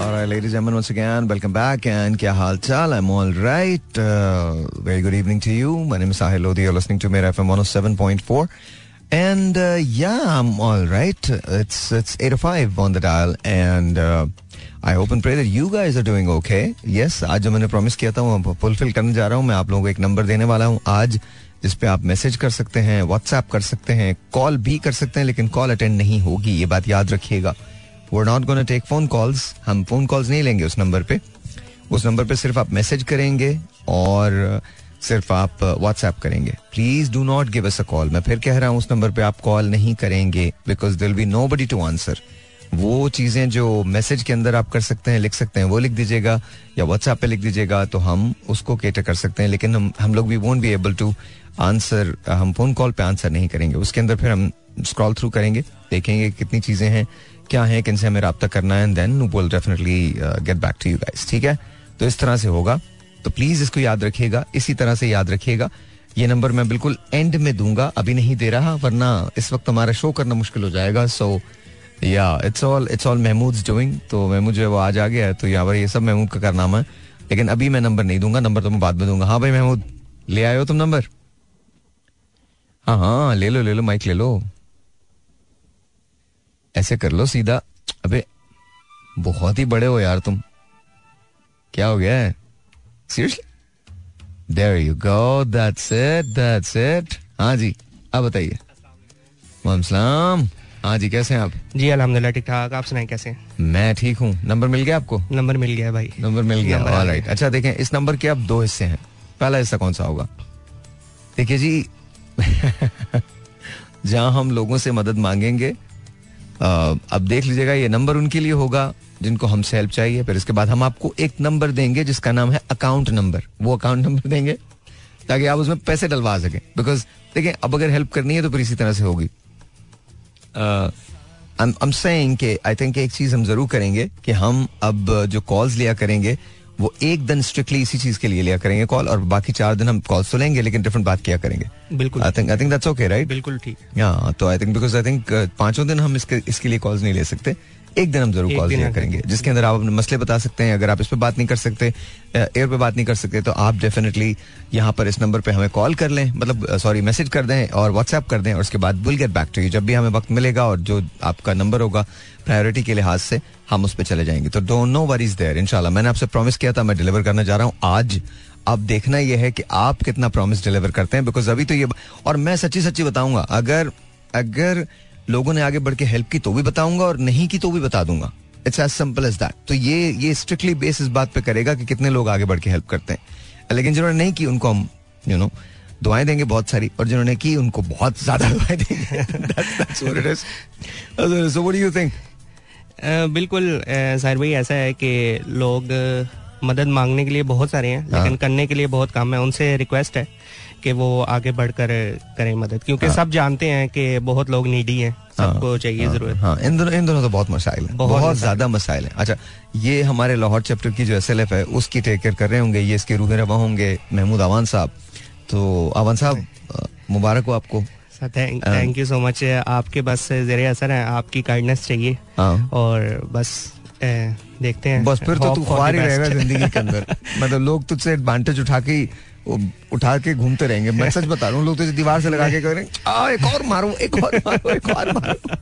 All right, ladies and gentlemen, once again, welcome back. And kya hal chal? I'm all right. Uh, very good evening to you. My name is Sahil Lodi. You're listening to Mera FM 107.4. And uh, yeah, I'm all right. It's it's 8:05 on the dial, and uh, I hope and pray that you guys are doing okay. Yes, आज जो मैंने promise किया था वो fulfil करने जा रहा हूँ मैं आप लोगों को एक नंबर देने वाला हूँ आज जिस पे आप मैसेज कर सकते हैं व्हाट्सएप कर सकते हैं कॉल भी कर सकते हैं लेकिन कॉल अटेंड नहीं होगी ये बात याद रखिएगा वो not gonna take phone calls हम फ़ोन कॉल्स नहीं लेंगे उस नंबर पे। उस नंबर पे सिर्फ़ आप मैसेज करेंगे और सिर्फ़ आप व्हाट्सएप करेंगे। Please do not give us a call मैं फिर कह रहा हूँ उस नंबर पे आप कॉल नहीं करेंगे because there'll be nobody to answer वो चीज़ें जो मैसेज के अंदर आप कर सकते हैं, लिख सकते हैं, वो लिख दीजिएगा या व्हाट्सएप पे लिख दीजिएगा तो हम उसको केटर कर सकते हैं। लेकिन हम हम लोग भी won't be able to answer हम फ़ोन कॉल पे आंसर नहीं करेंगे। उसके अंदर फिर हम स्क्रॉल थ्रू करेंगे, देखेंगे कितनी चीज़ें हैं। क्या है, किनसे हमें रब्ता करना है then will definitely get back to you guys ठीक है? तो इस तरह से होगा। तो प्लीज़ इसको याद रखिएगा, इसी तरह से याद रखिएगा। ये नंबर मैं बिल्कुल एंड में दूँगा, अभी नहीं दे रहा, वरना इस वक्त हमारा शो करना मुश्किल हो जाएगा so yeah it's all it's all Mahmood doing तो महमूद जो है वो आज आ गया है तो यहाँ पर ये सब महमूद का करना है? लेकिन अभी मैं नंबर नहीं दूँगा नंबर तो मैं बाद में दूँगा। हाँ भाई महमूद ले आयो तुम नंबर हाँ हाँ ले लो ले लो माइक ले लो। ऐसे कर लो सीधा। अबे बहुत ही बड़े हो यार तुम। क्या हो गया है? Seriously there you go that's it that's it हाँ जी अब बताइए। सलाम। हाँ जी कैसे हैं आप? जी अल्हम्दुलिल्लाह ठीक ठाक आप सुनाए कैसे मैं ठीक हूँ। नंबर मिल गया आपको? नंबर मिल गया भाई। नंबर मिल गया राइट अच्छा देखें इस नंबर के अब दो हिस्से हैं। पहला हिस्सा कौन सा होगा? देखिए जी जहाँ हम लोगों से मदद मांगेंगे अब देख लीजिएगा, ये नंबर उनके लिए होगा, जिनको हमसे हेल्प चाहिए। फिर इसके बाद हम आपको एक नंबर देंगे, जिसका नाम है अकाउंट नंबर वो अकाउंट नंबर देंगे, ताकि आप उसमें पैसे डलवा सकें। बिकॉज़ देखें अब अगर हेल्प करनी है तो फिर इसी तरह से होगी। आई एम सेइंग कि आई थिंक एक चीज़ हम ज़रूर करेंगे, कि हम अब जो कॉल्स लिया करेंगे वो एक दिन स्ट्रिक्टली इसी चीज़ के लिए लिया करेंगे कॉल और बाकी चार दिन हम कॉल तो लेंगे लेकिन डिफरेंट बात किया करेंगे। बिल्कुल। I think I think that's okay right बिल्कुल ठीक। हाँ तो I think because I think पाँचों दिन हम इसके इसके लिए कॉल नहीं ले सकते। एक दिन हम ज़रूर कॉल किया करेंगे जिसके अंदर आप अपने मसले बता सकते हैं अगर आप इस पर बात नहीं कर सकते एयर पे बात नहीं कर सकते तो आप डेफिनेटली यहाँ पर इस नंबर पे हमें कॉल कर लें मतलब सॉरी मैसेज कर दें और व्हाट्सएप कर दें और उसके बाद will get back to you जब भी हमें वक्त मिलेगा और जो आपका नंबर होगा प्रायोरिटी के लिहाज से हम उस पर चले जाएँगे। तो डोंट नो वरीज देयर इनशाला मैंने आपसे प्रॉमिस किया था मैं डिलीवर करने जा रहा हूँ। आज अब देखना यह है कि आप कितना प्रॉमिस डिलीवर करते हैं बिकॉज़ अभी तो ये और मैं सच्ची सच्ची बताऊँगा अगर अगर लोगों ने आगे बढ़ के हेल्प की तो भी बताऊँगा और नहीं की तो भी बता दूँगा। It's as simple as that तो ये ये स्ट्रिक्टली बेस इस बात पे करेगा कि कितने लोग आगे बढ़ के हेल्प करते हैं। लेकिन जिन्होंने नहीं की उनको हम यू नो दुआएँ देंगे बहुत सारी और जिन्होंने की उनको बहुत ज़्यादा दुआएँ देंगे। सो व्हाट यू थिंक बिल्कुल साहिर भाई ऐसा है कि लोग मदद मांगने के लिए बहुत सारे हैं लेकिन हाँ। करने के लिए बहुत कम है। उनसे रिक्वेस्ट है कि वो आगे बढ़कर करें मदद क्योंकि हाँ. सब जानते हैं कि बहुत लोग नीडी हैं सबको हाँ, चाहिए हाँ, ज़रूरत। हाँ, इन दोनों इन दोनों तो बहुत मसाइल है बहुत, बहुत ज़्यादा मसाइल है। अच्छा ये हमारे लाहौर चैप्टर की जो एस है उसकी टेक केयर कर रहे होंगे ये इसके रूह रवा होंगे महमूद आवान साहब। तो आवान साहब मुबारक हो आपको। थैंक यू सो मच आपके बस जेर असर है आपकी काइंडनेस चाहिए। हाँ. और बस देखते हैं। बस फिर तो तू ख्वार ही रहेगा ज़िंदगी के अंदर। मतलब लोग तुझसे एडवांटेज उठा के उठा के घूमते रहेंगे। मैं सच बता रहा हूँ लोग तो दीवार से लगा के कह रहे हैं एक और मारो एक और मारो एक और मारो।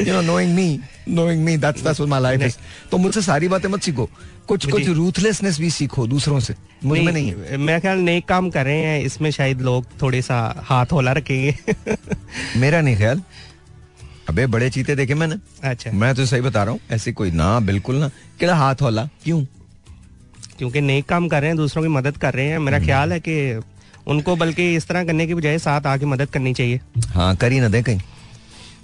You know knowing me knowing me that's that's what my life is तो मुझसे सारी बातें मत सीखो। कुछ कुछ रूथलेसनेस भी सीखो दूसरों से। मुझमें नहीं है। मैं ख्याल नए काम कर रहे हैं इसमें शायद लोग थोड़े सा हाथ होला रखेंगे। मेरा नहीं ख्याल। अबे बड़े चीते देखे मैंने। अच्छा। मैं तो सही बता रहा हूँ ऐसी कोई ना बिल्कुल ना। केड़ा हाथ होला? क्यों? क्योंकि नए काम कर रहे हैं दूसरों की मदद कर रहे हैं। मेरा हम्म। ख्याल है कि उनको बल्कि इस तरह करने की बजाय साथ आके मदद करनी चाहिए। हाँ करी ना दे कहीं।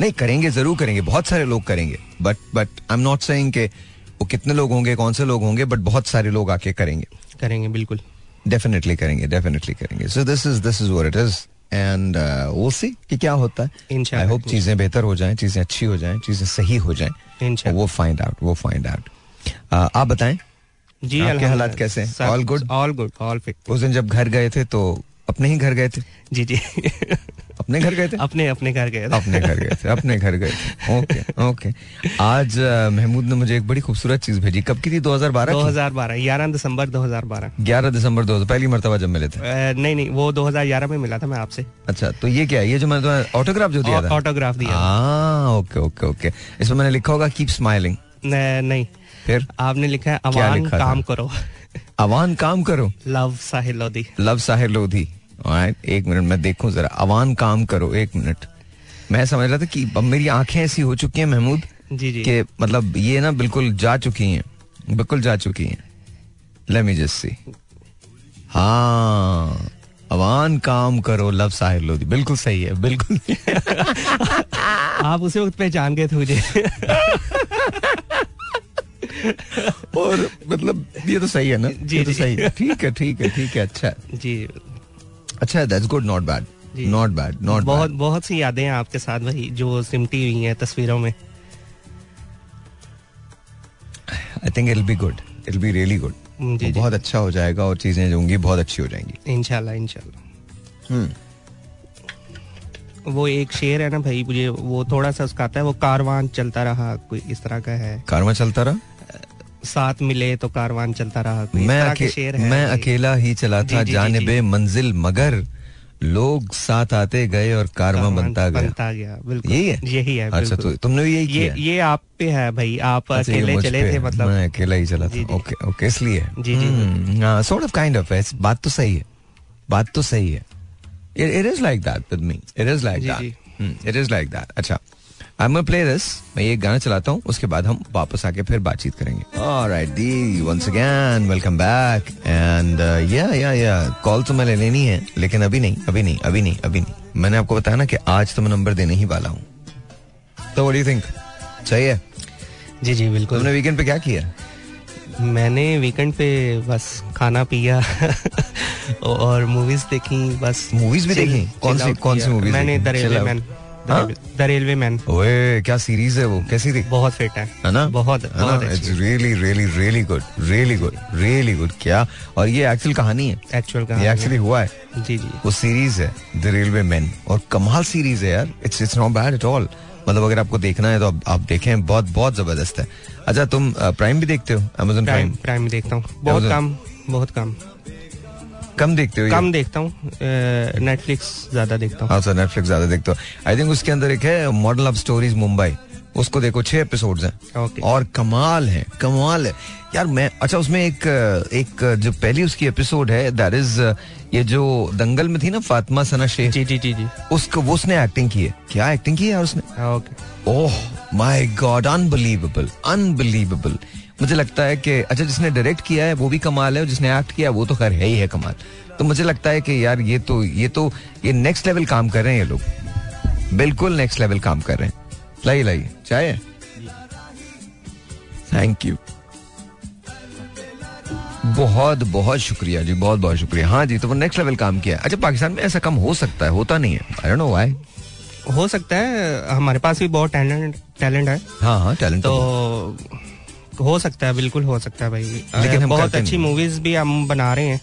नहीं करेंगे ज़रूर करेंगे। बहुत सारे लोग करेंगे। But but I am not saying के वो कितने लोग होंगे कौन से लोग होंगे बट बहुत सारे लोग आके करेंगे। करेंगे बिल्कुल। डेफिनेटली करेंगे डेफिनेटली करेंगे। So this is this is what it is and वो सी कि क्या होता है। आई होप चीज़ें बेहतर हो जाएँ चीज़ें अच्छी हो जाएँ चीज़ें सही हो जाएँ। वो फाइंड आउट वो फाइंड आउट आप बताएँ जी आपके हालात कैसे all good all good all fit उस दिन जब घर गए थे तो अपने ही घर गए थे? जी जी। अपने घर गए थे? अपने अपने घर गए थे। अपने घर गए थे अपने घर गए थे। Okay okay. आज महमूद ने मुझे एक बड़ी खूबसूरत चीज़ भेजी। कब की थी? 2012 की? 2012 11 दिसंबर 2012 11 दिसंबर 2000 पहली मरतबा जब मिले थे। नहीं नहीं वो 2011 में मिला था मैं आपसे। अच्छा तो ये क्या है? ये जो मैंने ऑटोग्राफ जो दिया था? ऑटोग्राफ दिया हाँ ओके ओके ओके। इसमें मैंने लिखा होगा कीप स्माइलिंग नहीं। फिर? आपने लिखा है अवान लिखा काम करो। अवान काम करो? लव साहिल लोधी। लव साहिर लोधी। एक मिनट मैं देखूँ जरा। अवान काम करो एक मिनट। मैं समझ रहा था कि अब मेरी आँखें ऐसी हो चुकी हैं महमूद जी जी। कि मतलब ये ना बिल्कुल जा चुकी हैं। बिल्कुल जा चुकी हैं। लेट मी जस्ट सी हाँ अवान काम करो लव साहिर लोधी। बिल्कुल सही है बिल्कुल। आप उसी वक्त पहचान गए थे मुझे। और मतलब ये तो सही है ना? जी, ये तो सही है। ठीक है ठीक है ठीक है अच्छा। जी। अच्छा that's good not bad not bad not बहुत bad. बहुत सी यादें हैं आपके साथ भाई जो सिमटी हुई हैं तस्वीरों में। I think it be good it be really good बहुत अच्छा हो जाएगा और चीज़ें जो होंगी बहुत अच्छी हो जाएँगी। इंशाल्लाह इंशाल्लाह। हम्म। वो एक शेर है ना भाई मुझे वो थोड़ा सा उसका आता है वो कारवान चलता रहा कोई इस तरह का है। कार में चलता रहा? साथ मिले तो कारवान चलता रहा। कोई मैं अके, शेर है। मैं अकेला ही चला था जानबे मंजिल मगर लोग साथ आते गए और कारवा बनता गया। बनता गया बिल्कुल। यही है? यही है अच्छा तो तुमने भी यही ये किया? ये आप पे है भाई आप अच्छा, अकेले चले थे मतलब। मैं अकेला ही चला था। ओके ओके इसलिए। जी, जी, हाँ सॉर्ट ऑफ़ काइंड ऑफ़ बात तो सही है। बात तो सही है। It is like that with me it is like that it is like that अच्छा। आई एम प्ले दिस मैं ये गाना चलाता हूँ उसके बाद हम वापस आके फिर बातचीत करेंगे। Alright the once again welcome back and yeah yeah yeah call तो मैं ले लेनी है लेकिन अभी नहीं अभी नहीं अभी नहीं अभी नहीं। मैंने आपको बताया ना कि आज तो मैं नंबर देने ही वाला हूँ। तो व्हाट डू थिंक सही है? जी जी बिल्कुल। तुमने वीकेंड पे क्या किया? मैंने वीकेंड पे बस खाना पिया और मूवीज़ देखी बस। Movies भी देखी? कौन सी- कौन सी movies मैंने? The railway man? The railway man ओए क्या सीरीज़ है वो? कैसी थी? बहुत फिट है। है ना? बहुत it's really really really good really good really good क्या? और ये एक्चुअल कहानी है? एक्चुअल का ये एक्चुअली हुआ है? जी जी। वो सीरीज़ है द रेलवे मैन और कमाल सीरीज़ है यार। It's it's not bad at all मतलब अगर आपको देखना है तो आप, आप देखें। बहुत बहुत ज़बरदस्त है। अच्छा तुम प्राइम भी देखते हो? अमेजोन प्राइम प्राइम प्राइम देखता हूँ। बहुत कम बहुत कम। कम देखते हो कम देखता हूँ नेटफ्लिक्स ज़्यादा देखता हूँ। अच्छा नेटफ्लिक्स ज़्यादा देखते हो। आई थिंक उसके अंदर एक है मॉडल लव स्टोरीज मुंबई उसको देखो छह एपिसोड्स हैं। Okay. और कमाल है कमाल है। यार मैं अच्छा उसमें एक एक जो पहली उसकी एपिसोड है दैट इज़ ये जो दंगल में थी ना फातिमा सना शेख। जी जी जी जी। उसको वो उसने एक्टिंग की है। क्या एक्टिंग की है यार उसने? Okay oh my god unbelievable unbelievable मुझे लगता है कि अच्छा जिसने डायरेक्ट किया है वो भी कमाल है और जिसने एक्ट किया वो तो खैर है ही है कमाल। तो मुझे लगता है कि यार ये तो ये तो ये नेक्स्ट लेवल काम कर रहे हैं ये लोग। बिल्कुल नेक्स्ट लेवल काम कर रहे हैं। लाइए लाइए चाय? थैंक यू बहुत बहुत शुक्रिया जी बहुत बहुत शुक्रिया। हाँ जी तो वो नेक्स्ट लेवल काम किया। अच्छा पाकिस्तान में ऐसा कम हो सकता है? होता नहीं है। आई डोंट नो व्हाई हो सकता है हमारे पास भी बहुत टैलेंट टैलेंट है। हाँ हाँ टैलेंट तो तो हो सकता है बिल्कुल हो सकता है भाई। लेकिन हम बहुत अच्छी मूवीज़ भी हम बना रहे हैं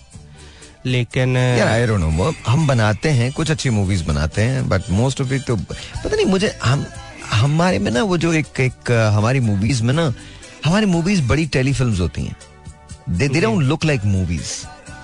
लेकिन यार आई डोंट नो हम बनाते हैं कुछ अच्छी मूवीज़ बनाते हैं बट मोस्ट ऑफ़ इट तो पता नहीं मुझे हम हमारे में ना वो जो एक एक हमारी मूवीज़ में ना हमारी मूवीज़ बड़ी टेलीफिल्म्स होती हैं। They they don't look like movies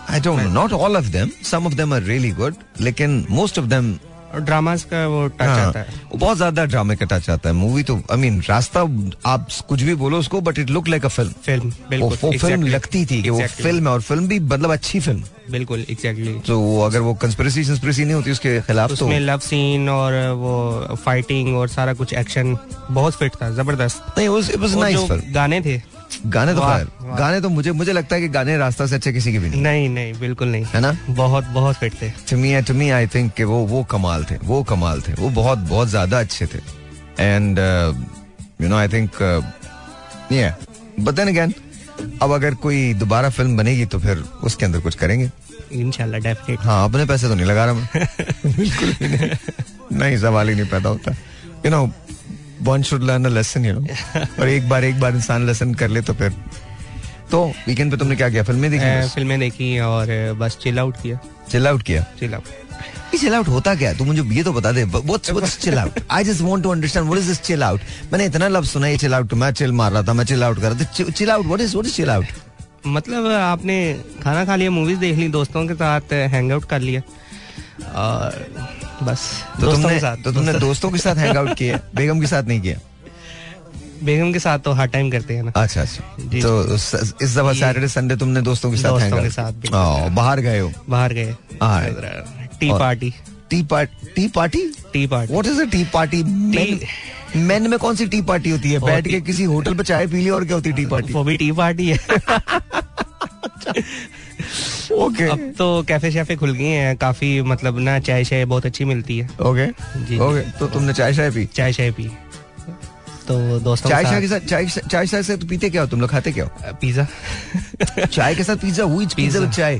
I don't know not all of them some of them are really good लेकिन मोस्ट ऑफ़ देम ड्रामास का वो टच आता है। बहुत ज़्यादा ड्रामे का टच आता है। मूवी तो आई मीन रास्ता आप कुछ भी बोलो उसको but it look like a film film बिल्कुल। वो फ़िल्म लगती थी कि वो फ़िल्म है और फ़िल्म भी मतलब अच्छी फ़िल्म बिल्कुल एग्जैक्टली तो वो अगर वो कंस्पिरेसी कंस्पिरेसी नहीं होती उसके खिलाफ तो उसमें लव सीन और वो फाइटिंग और सारा कुछ एक्शन बहुत फिट था ज़बरदस्त। नहीं इट वाज और नाइस जो फ़िल्म गाने थे गाने तो खैर गाने तो मुझे मुझे लगता है कि गाने रास्ता से अच्छे किसी के भी नहीं। नहीं नहीं बिल्कुल नहीं। है ना? बहुत बहुत फिट थे। To me to me I think कि वो वो कमाल थे वो कमाल थे। वो बहुत बहुत ज़्यादा अच्छे थे। And you know I think yeah but then again अब अगर कोई दोबारा फ़िल्म बनेगी तो फिर उसके अंदर कुछ करेंगे। इंशाल्लाह डेफिनेट हाँ अपने पैसे तो नहीं लगा रहा मैं। बिल्कुल नहीं। नहीं सवाल ही नहीं पैदा होता। You know one should learn a lesson you know और एक बार एक बार इंसान लेसन कर ले तो फिर। तो वीकेंड पे तुमने क्या किया? फ़िल्में देखी फ़िल्में देखी और बस चिल आउट किया। चिल आउट किया? चिल आउट चिल आउट होता क्या? तू मुझे ये तो बता दे। What's what's chill out I just want to understand what is this chill out मैंने इतना लफ्ज सुना है चिल आउट मैं चिल मार रहा था मैं चिल आउट कर रहा था। Chill out what is what is chill out मतलब आपने खाना खा लिया मूवीज़ देख ली दोस्तों के साथ हैंग आउट कर लिया। और बस। तो तुमने तो तुमने दोस्तों। के साथ हैंग आउट किया बेगम के साथ नहीं किया बेगम के साथ तो हर टाइम करते हैं ना। अच्छा अच्छा। तो इस दफ़ा सैटरडे संडे तुमने दोस्तों के साथ हैंग के साथ बाहर गए हो? बाहर गए। हाँ। Tea party. Tea party tea party? Tea party. What is a tea party main main में कौन सी टी पार्टी होती है? बैठ के किसी होटल पे चाय पी ली और क्या होती है टी पार्टी वो भी टी पार्टी है। ओके अब तो कैफ़े शैफे खुल गए हैं काफ़ी मतलब ना चाय शाय बहुत अच्छी मिलती है। ओके जी। ओके तो तुमने चाय शाय पी? चाय शाय पी। तो दोस्तों चाय शाय के के साथ चाय चाय शाय से तो पीते क्या हो तुम लोग? खाते क्या हो? पिज्जा। चाय के साथ पिज्जा हुई पिज्जा। चाय?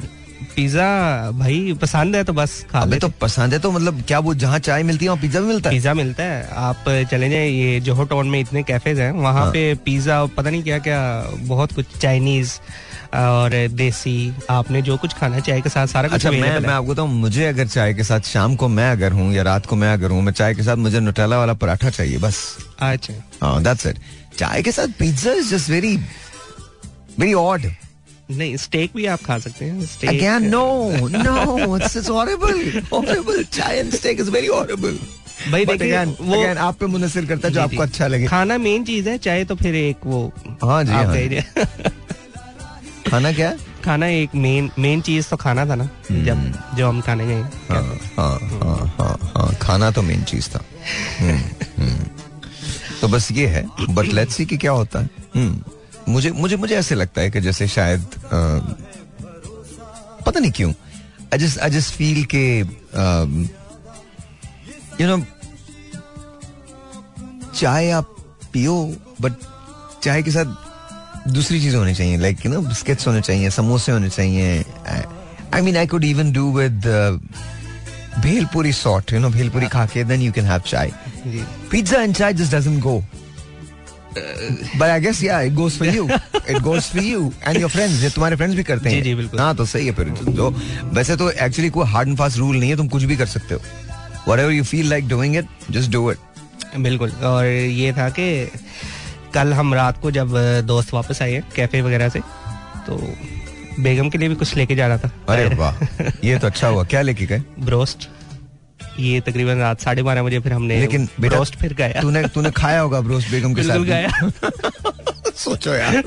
पिज्जा भाई पसंद है तो बस खा अबे तो पसंद है तो मतलब क्या वो जहाँ चाय मिलती है वहाँ पिज्जा भी मिलता है? पिज्जा मिलता है। आप चले जाए ये जोहो टाउन में इतने कैफेज हैं वहाँ हाँ। पे पिज्जा पता नहीं क्या क्या बहुत कुछ चाइनीज़ और देसी आपने जो कुछ खाना चाय के साथ सारा कुछ अच्छा मैं मैं आपको बताऊँ मुझे अगर चाय के साथ शाम को मैं अगर हूँ या रात को मैं अगर हूँ मैं चाय के साथ मुझे नुटेला वाला पराठा चाहिए बस। अच्छा। हाँ दैट्स इट चाय के साथ pizza is just very very odd नहीं स्टेक भी आप खा सकते हैं। Steak again no no it's it's horrible horrible chai and steak is very horrible भाई देखिए वो अगेन आप पे मुनसिर करता है जो आपको अच्छा लगे। खाना मेन चीज़ है चाहे तो फिर एक वो हाँ जी आप हाँ। खाना क्या खाना एक मेन मेन चीज़ तो खाना था ना हम्म। जब जो हम खाने गए हाँ हाँ हाँ खाना तो मेन चीज़ था हम्म, हम्म। तो बस ये है बट लेट्स सी कि क्या होता है मुझे मुझे मुझे ऐसे लगता है कि जैसे शायद पता नहीं क्यों I just I just feel के यू नो चाय आप पियो बट चाय के साथ दूसरी चीज़ होनी चाहिए लाइक यू नो बिस्किट्स होने चाहिए समोसे होने चाहिए। I mean I could even do with bhelpuri sort you know bhelpuri खा के then you can have chai pizza and chai just doesn't go but I guess yeah it goes for you it goes for you and your friends ये तुम्हारे friends भी करते हैं। जी, जी, बिल्कुल। हाँ तो सही है फिर। जो वैसे तो एक्चुअली कोई हार्ड एंड फास्ट रूल नहीं है तुम कुछ भी कर सकते हो। Whatever you feel like doing it just do it बिल्कुल। और ये था कि कल हम रात को जब दोस्त वापस आए कैफ़े वगैरह से तो बेगम के लिए भी कुछ लेके जा रहा था। अरे वाह ये तो अच्छा हुआ। क्या लेके गए? ब्रोस्ट। ये तकरीबन रात साढ़े बारह बजे फिर हमने लेकिन ब्रोस्ट फिर गया तूने तूने खाया होगा ब्रोस्ट बेगम के साथ गया सोचो यार।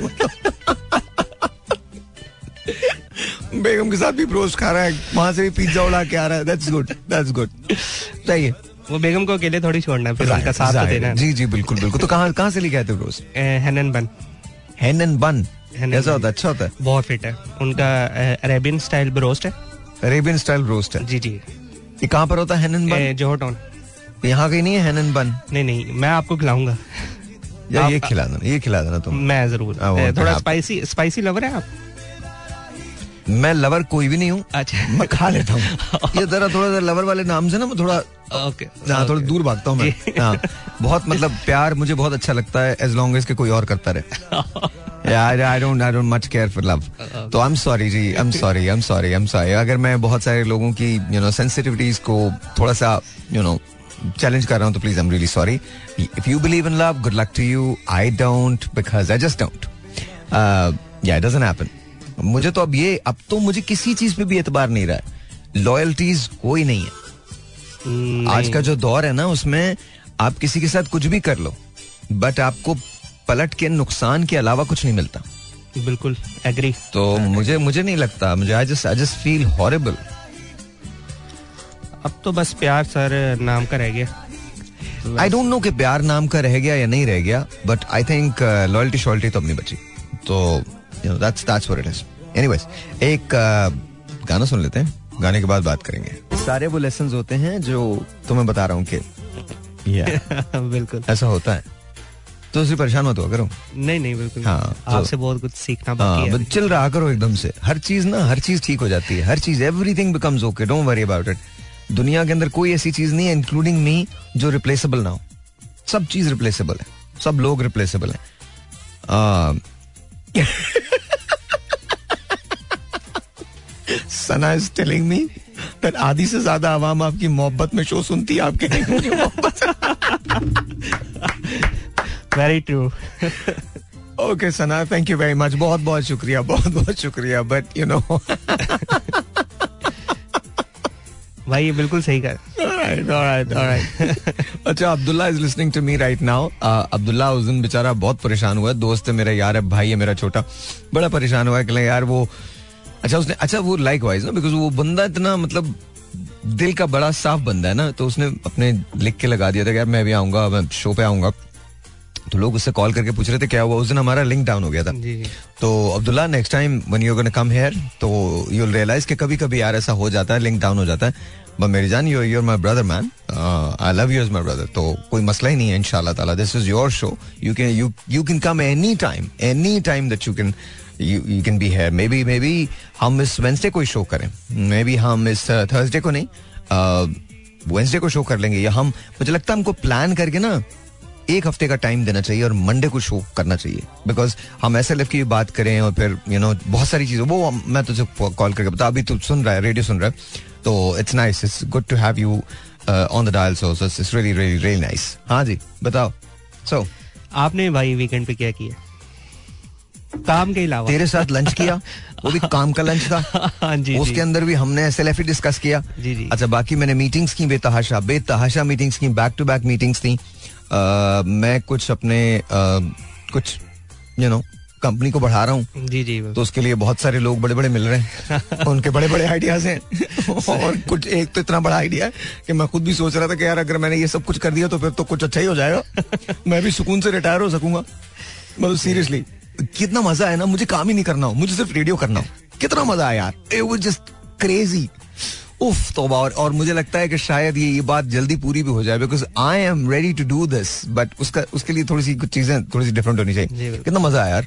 बेगम के साथ भी ब्रोस्ट खा रहा है वहाँ से भी पिज्जा उड़ा के आ रहा है। दैट्स गुड दैट्स गुड सही है वो बेगम को अकेले थोड़ी छोड़ना है फिर उनका साथ तो देना है। है जी जी बिल्कुल बिल्कुल। तो कहाँ कहाँ से लेके आए थे ब्रोस्ट हैनन बन। हैन बन? ऐसा होता है? अच्छा होता है? बहुत फिट है। उनका अरेबियन स्टाइल ब्रोस्ट है। अरेबियन स्टाइल ब्रोस्ट है? जी जी। ये कहाँ पर होता है हैन बन? जोहो टाउन। यहाँ कहीं नहीं है हैन बन? नहीं नहीं मैं आपको खिलाऊँगा। या ये खिला देना ये खिला देना तुम। मैं ज़रूर। हाँ, तो थोड़ा स्पाइसी स्पाइसी लवर है आप? मैं लवर कोई भी नहीं हूँ। अच्छा। मैं खा लेता हूँ। ये जरा थोड़ा सा लवर वाले नाम से ना मैं थोड़ा ओके। हाँ थोड़ा दूर भागता हूँ मैं। हाँ बहुत मतलब प्यार मुझे बहुत अच्छा लगता है एज लॉन्ग एज के कोई और करता रहे। I don't I don't much care for love तो I am sorry ji I am sorry I am sorry I am sorry अगर मैं बहुत सारे लोगों की यू नो सेंसिटिविटीज को थोड़ा सा यू नो चैलेंज कर रहा हूँ तो please I am really sorry if you believe in love good luck to you I don't because I just don't yeah it doesn't happen मुझे तो अब ये अब तो मुझे किसी चीज़ पे भी एतबार नहीं रहा है। लॉयल्टीज कोई नहीं है। हम्म, आज का जो दौर है ना उसमें आप किसी के साथ कुछ भी कर लो बट आपको पलट के नुकसान के अलावा कुछ नहीं मिलता। बिल्कुल एग्री तो मुझे मुझे नहीं लगता मुझे I just I just feel horrible अब तो बस प्यार सर नाम का रह गया। आई डोंट नो कि प्यार नाम का रह गया या नहीं रह गया बट आई थिंक लॉयल्टी शॉयल्टी तो अपनी बची। तो you know that's that's what it is anyways एक uh, गाना सुन लेते हैं। गाने के बाद बात करेंगे। सारे वो लेसन होते हैं जो तुम्हें बता रहा हूँ कि बिल्कुल। ऐसा होता है। तो उससे परेशान मत हुआ करो? नहीं नहीं बिल्कुल। हाँ, तो- आपसे बहुत कुछ सीखना हाँ बाकी है। बस चिल रहा करो एकदम से। हर चीज़ ना हर चीज़ ठीक हो जाती है। हर चीज़ everything becomes okay don't worry about it दुनिया के अंदर कोई ऐसी चीज़ नहीं है इंक्लूडिंग मी जो रिप्लेसेबल ना हो। सब चीज़ रिप्लेसेबल है। सब लोग रिप्लेसेबल है। आ, Sana is telling me that आधी से ज़्यादा आवाम आपकी मोहब्बत में शो सुनती है आपके मोहब्बत very true okay Sana thank you very much बहुत बहुत शुक्रिया बहुत बहुत शुक्रिया बट यू नो भाई ये बिल्कुल सही कर. अच्छा Abdullah is listening to me right now Abdullah उस दिन बेचारा बहुत परेशान हुआ। है दोस्त है मेरा यार है भाई है मेरा छोटा। बड़ा परेशान हुआ है कि यार वो अच्छा उसने अच्छा वो लाइक वाइज ना बिकॉज़ वो बंदा इतना मतलब दिल का बड़ा साफ़ बंदा है ना तो उसने अपने लिख के लगा दिया था यार मैं भी आऊँगा मैं शो पे आऊँगा। तो लोग उससे कॉल करके पूछ रहे थे क्या हुआ? उस दिन हमारा लिंक डाउन हो गया था। तो Abdullah next time when you come here तो यू रियलाइज़ कि कभी कभी यार ऐसा हो जाता है लिंक डाउन हो जाता है। बट मेरी जान you you're my brother man I love you is my brother तो कोई मसला ही नहीं है इनशाला ताला. This is your show you can you you can come any time any time that you can you can be है may be may be हम इस वेंसडे को ही शो करें. मे बी हम इस थर्सडे को नहीं. वेंसडे को शो कर लेंगे. या हम, मुझे लगता है हमको प्लान करके ना एक हफ़्ते का टाइम देना चाहिए और मंडे को शो करना चाहिए। बिकॉज़ हम ऐसे लेफ की बात करें और फिर यू you नो know, बहुत सारी चीज़ें वो मैं तुझे कॉल करके बता अभी तू सुन रहा है रेडियो सुन रहा है तो it's nice it's good to have you on the dial so it's really really really nice हाँ जी बताओ। सो so, आपने भाई वीकेंड पे क्या किया? काम के अलावा। तेरे साथ लंच किया? वो भी काम का लंच था। हाँ जी उसके जी। अंदर भी हमने एस डिस्कस किया। जी, जी। अच्छा बाकी मैंने मीटिंग्स की बेतहाशा बेतहाशा मीटिंग्स की बैक टू बैक मीटिंग्स थी। मैं कुछ अपने कुछ यू नो कंपनी को बढ़ा रहा हूँ। जी जी तो उसके लिए बहुत सारे लोग बड़े बड़े मिल रहे हैं। उनके बड़े बड़े आइडियाज़ हैं। और कुछ एक तो इतना बड़ा आइडिया है कि मैं खुद भी सोच रहा था कि यार अगर मैंने ये सब कुछ कर दिया तो फिर तो कुछ अच्छा ही हो जाएगा। मैं भी सुकून से रिटायर हो सकूँगा। मतलब सीरियसली कितना मज़ा है ना मुझे काम ही नहीं करना हो मुझे सिर्फ़ रेडियो करना हो। कितना मज़ा है यार। इट वाज जस्ट क्रेजी उफ तौबा और, और मुझे लगता है कि शायद ये ये बात जल्दी पूरी भी हो जाए because I am ready to do this but उसका उसके लिए थोड़ी सी कुछ चीज़ें थोड़ी सी डिफरेंट होनी चाहिए। कितना मज़ा आया यार।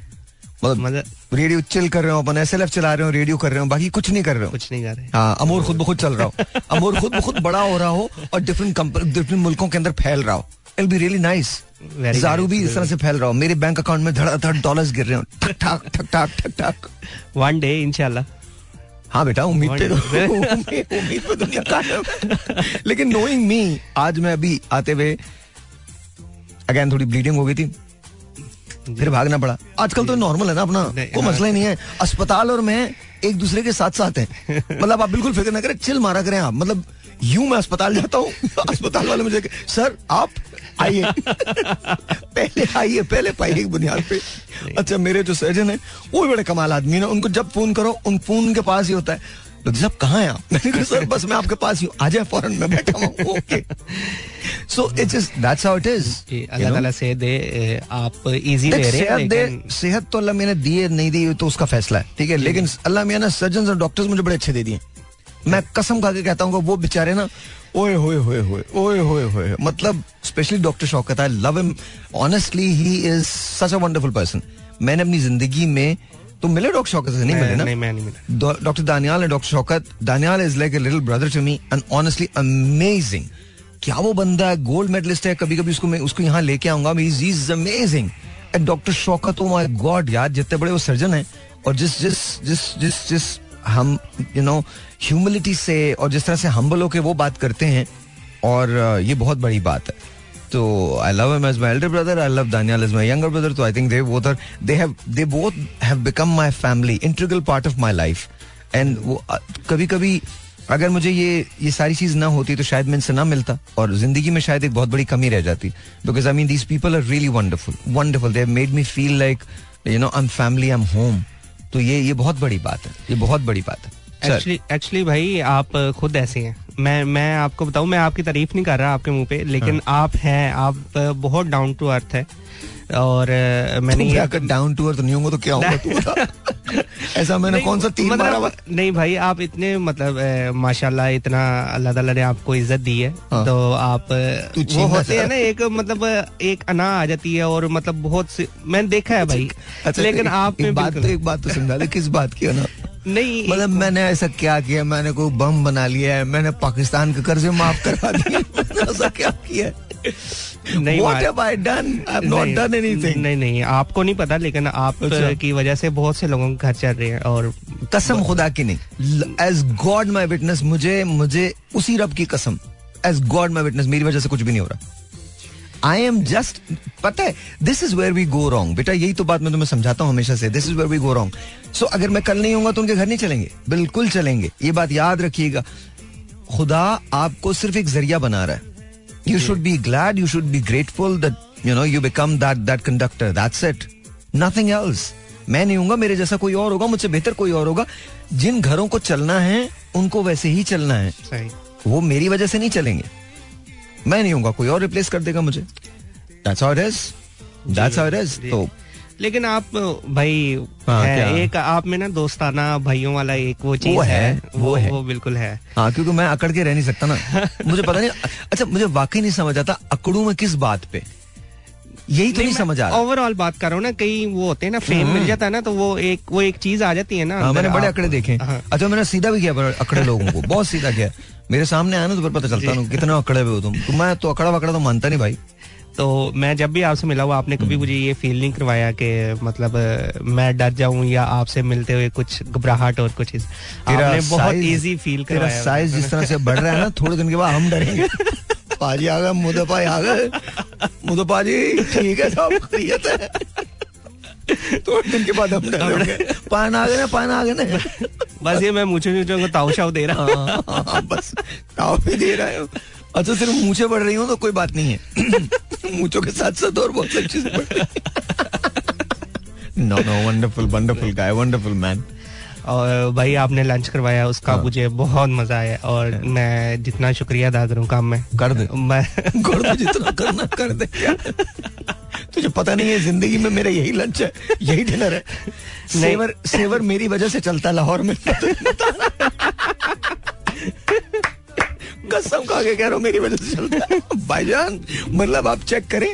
मतलब रेडियो चिल कर रहे हो अपन एस चला रहे हो रेडियो कर रहे हो बाकी कुछ नहीं कर रहे हो। कुछ नहीं कर रहे। हाँ अमोर खुद ब खुद चल रहा हो। अमोर खुद ब खुद बड़ा हो रहा हो और डिफरेंट डिफरेंट मुल्कों के अंदर फैल रहा हो। इट बी रियली नाइस जारू भी इस तरह से फैल रहा हो। मेरे बैंक अकाउंट में धड़ाधड़ डॉलर्स गिर रहे हो। ठक ठाक ठक ठाक ठक ठाक वन डे इंशाल्लाह हाँ बेटा उम्मीद पे Wonderful. उम्मीद पे दुनिया का लेकिन नोइंग मी आज मैं अभी आते हुए अगेन थोड़ी ब्लीडिंग हो गई थी। फिर भागना पड़ा। आजकल तो नॉर्मल है ना अपना। कोई हाँ। मसला ही नहीं है। अस्पताल और मैं एक दूसरे के साथ साथ हैं। मतलब आप बिल्कुल फ़िक्र ना करें चिल मारा करें आप। मतलब यूँ मैं अस्पताल जाता हूँ। अस्पताल वाले मुझे सर आप आइए। पहले आइए पहले पाइए बुनियाद पे। अच्छा मेरे जो सर्जन है वो भी बड़े कमाल आदमी है उनको जब फ़ोन करो उन फ़ोन के पास ही होता है। तो जब कहाँ है आप? मैंने कहा सर बस मैं आपके पास ही हूँ। आ जाए फ़ौरन मैं बैठा हूँ। Okay so it's just that's how it is अल्लाह ताला से दे आप इजी ले रहे हैं सेहत दे लेकिन सेहत तो अल्लाह मैंने दी है नहीं दी तो उसका फैसला है। ठीक है लेकिन अल्लाह मियाँ ने सर्जन और डॉक्टर्स मुझे बड़े अच्छे दे दिए। मैं कसम खा के कहता हूँ वो बेचारे ना ओए होए होए होए ओए होए होए मतलब specially doctor Shaukat I love him honestly he is such a wonderful person मैंने अपनी ज़िंदगी में तो मिले डॉक्टर शौकत से? नहीं मिले ना? नहीं मैं नहीं मिला। Doctor Daniyal and doctor Shaukat Daniyal is like a little brother to me and honestly amazing क्या वो बंदा है? गोल्ड मेडलिस्ट है कभी कभी उसको मैं उसको यहाँ लेके आऊँगा। Is amazing and doctor Shaukat oh my god यार जितने बड़े वो सर्जन हैं। और जिस जिस जिस जिस जिस हम यू नो ह्यूमिलिटी से और जिस तरह से हम्बल होके वो बात करते हैं, और ये बहुत बड़ी बात है। तो I love him as my elder brother I love Daniyal as my younger brother तो I think they both are they have they both have become my family integral part of my life and वो कभी कभी अगर मुझे ये ये सारी चीज़ ना होती तो शायद मैं इनसे ना मिलता, और ज़िंदगी में शायद एक बहुत बड़ी कमी रह जाती। Because I mean these people are really wonderful wonderful they made me feel like you know I am family I am home तो ये ये बहुत बड़ी बात है, ये बहुत बड़ी बात है। एक्चुअली एक्चुअली भाई आप खुद ऐसे हैं। मैं मैं आपको बताऊँ मैं आपकी तारीफ़ नहीं कर रहा आपके मुँह पे लेकिन हाँ। आप हैं आप बहुत डाउन टू अर्थ है। और मैंने ये जाकर डाउन टू अर्थ नहीं होंगे तो क्या होगा ऐसा मैंने कौन सा तीन मतलब, मारा नहीं भाई आप इतने मतलब माशाल्लाह इतना अल्लाह ताला ने आपको इज़्ज़त दी है। हाँ। तो आप वो होते हैं ना एक मतलब एक अना आ जाती है और मतलब बहुत सी मैंने देखा है भाई। अच्छा लेकिन आप एक बात तो एक बात तो समझा दे किस बात की है ना नहीं मतलब मैंने ऐसा क्या किया मैंने कोई बम बना लिया है मैंने पाकिस्तान के कर्जे माफ़ करवा दिए ऐसा क्या किया नहीं What have I done? I've not नहीं, done anything. नहीं नहीं आपको नहीं पता लेकिन आप अच्छा। की वजह से बहुत से लोगों के घर चल रहे हैं और कसम खुदा की नहीं एज गॉड माई विटनेस मुझे मुझे उसी रब की कसम एज गॉड माई विटनेस मेरी वजह से कुछ भी नहीं हो रहा आई एम जस्ट पता है this is where we go wrong बेटा यही तो बात मैं तुम्हें समझाता हूँ हमेशा से. This is where we go wrong so अगर मैं कल नहीं होऊँगा तो उनके घर नहीं चलेंगे. बिल्कुल चलेंगे. ये बात याद रखिएगा. खुदा आपको सिर्फ़ एक ज़रिया बना रहा है. You should be glad you should be grateful that you know you become that that conductor that's it nothing else मैं नहीं हूँगा मेरे जैसा कोई और होगा मुझसे बेहतर कोई और होगा. जिन घरों को चलना है उनको वैसे ही चलना है. सही। वो मेरी वजह से नहीं चलेंगे. मैं नहीं हूँगा कोई और रिप्लेस कर देगा मुझे। That's how it is that's how it is तो लेकिन आप भाई हाँ, है एक आप में ना दोस्ताना भाइयों वाला एक वो चीज़ वो है, है, वो वो है। वो बिल्कुल है। हाँ क्योंकि मैं अकड़ के रह नहीं सकता ना। मुझे पता नहीं अच्छा मुझे वाकई नहीं समझ आता अकड़ू में किस बात पे। यही तो नहीं समझ आ रहा। ओवरऑल बात कर रहा हूँ ना कई वो होते हैं ना फेम मिल जाता है ना तो वो एक वो एक चीज़ आ जाती है ना हाँ, मैंने बड़े अकड़े देखे। हाँ। अच्छा मैंने सीधा भी किया अकड़े लोगों को बहुत सीधा किया। मेरे सामने आया ना तो फिर पता चलता ना कितने अकड़े हुए हो तुम। तो मैं तो अकड़ा वकड़ा तो मानता नहीं भाई। तो मैं जब भी आपसे मिला हुआ आपने हम्म। कभी मुझे ये फील नहीं करवाया कि मतलब मैं डर जाऊँ या आपसे मिलते हुए कुछ घबराहट और कुछ इस- आपने बहुत इजी फील तेरा साइज़ जिस तरह से बढ़ रहा है ना थोड़े दिन के बाद हम डरेंगे। पाजी आ गए मुदे पाई आ गए। मुदे पाजी ठीक है सब खैरियत है। थोड़े दिन के बाद हम पान आ गए ना पान आ गए ना। बस ये मैं मुझे मुझे को ताउशाव दे रहा हूँ। हाँ, हाँ, बस ताव भी दे रहा है। अच्छा सिर्फ़ मूछे बढ़ रही हो तो कोई बात नहीं है। मूछों के साथ साथ और बहुत सारी चीज़ें बढ़ रही no no wonderful wonderful guy wonderful man और भाई आपने लंच करवाया उसका हाँ। मुझे बहुत मज़ा आया और मैं जितना शुक्रिया अदा करूँ काम में। कर दे। मैं कर दे जितना करना कर दे। क्या तुझे पता नहीं है ज़िंदगी में मेरा यही लंच है यही डिनर है। सेवर सेवर मेरी वजह से चलता है लाहौर में। कसम खा के कह रहा हूँ मेरी वजह से चलता है। भाईजान मतलब आप चेक करें।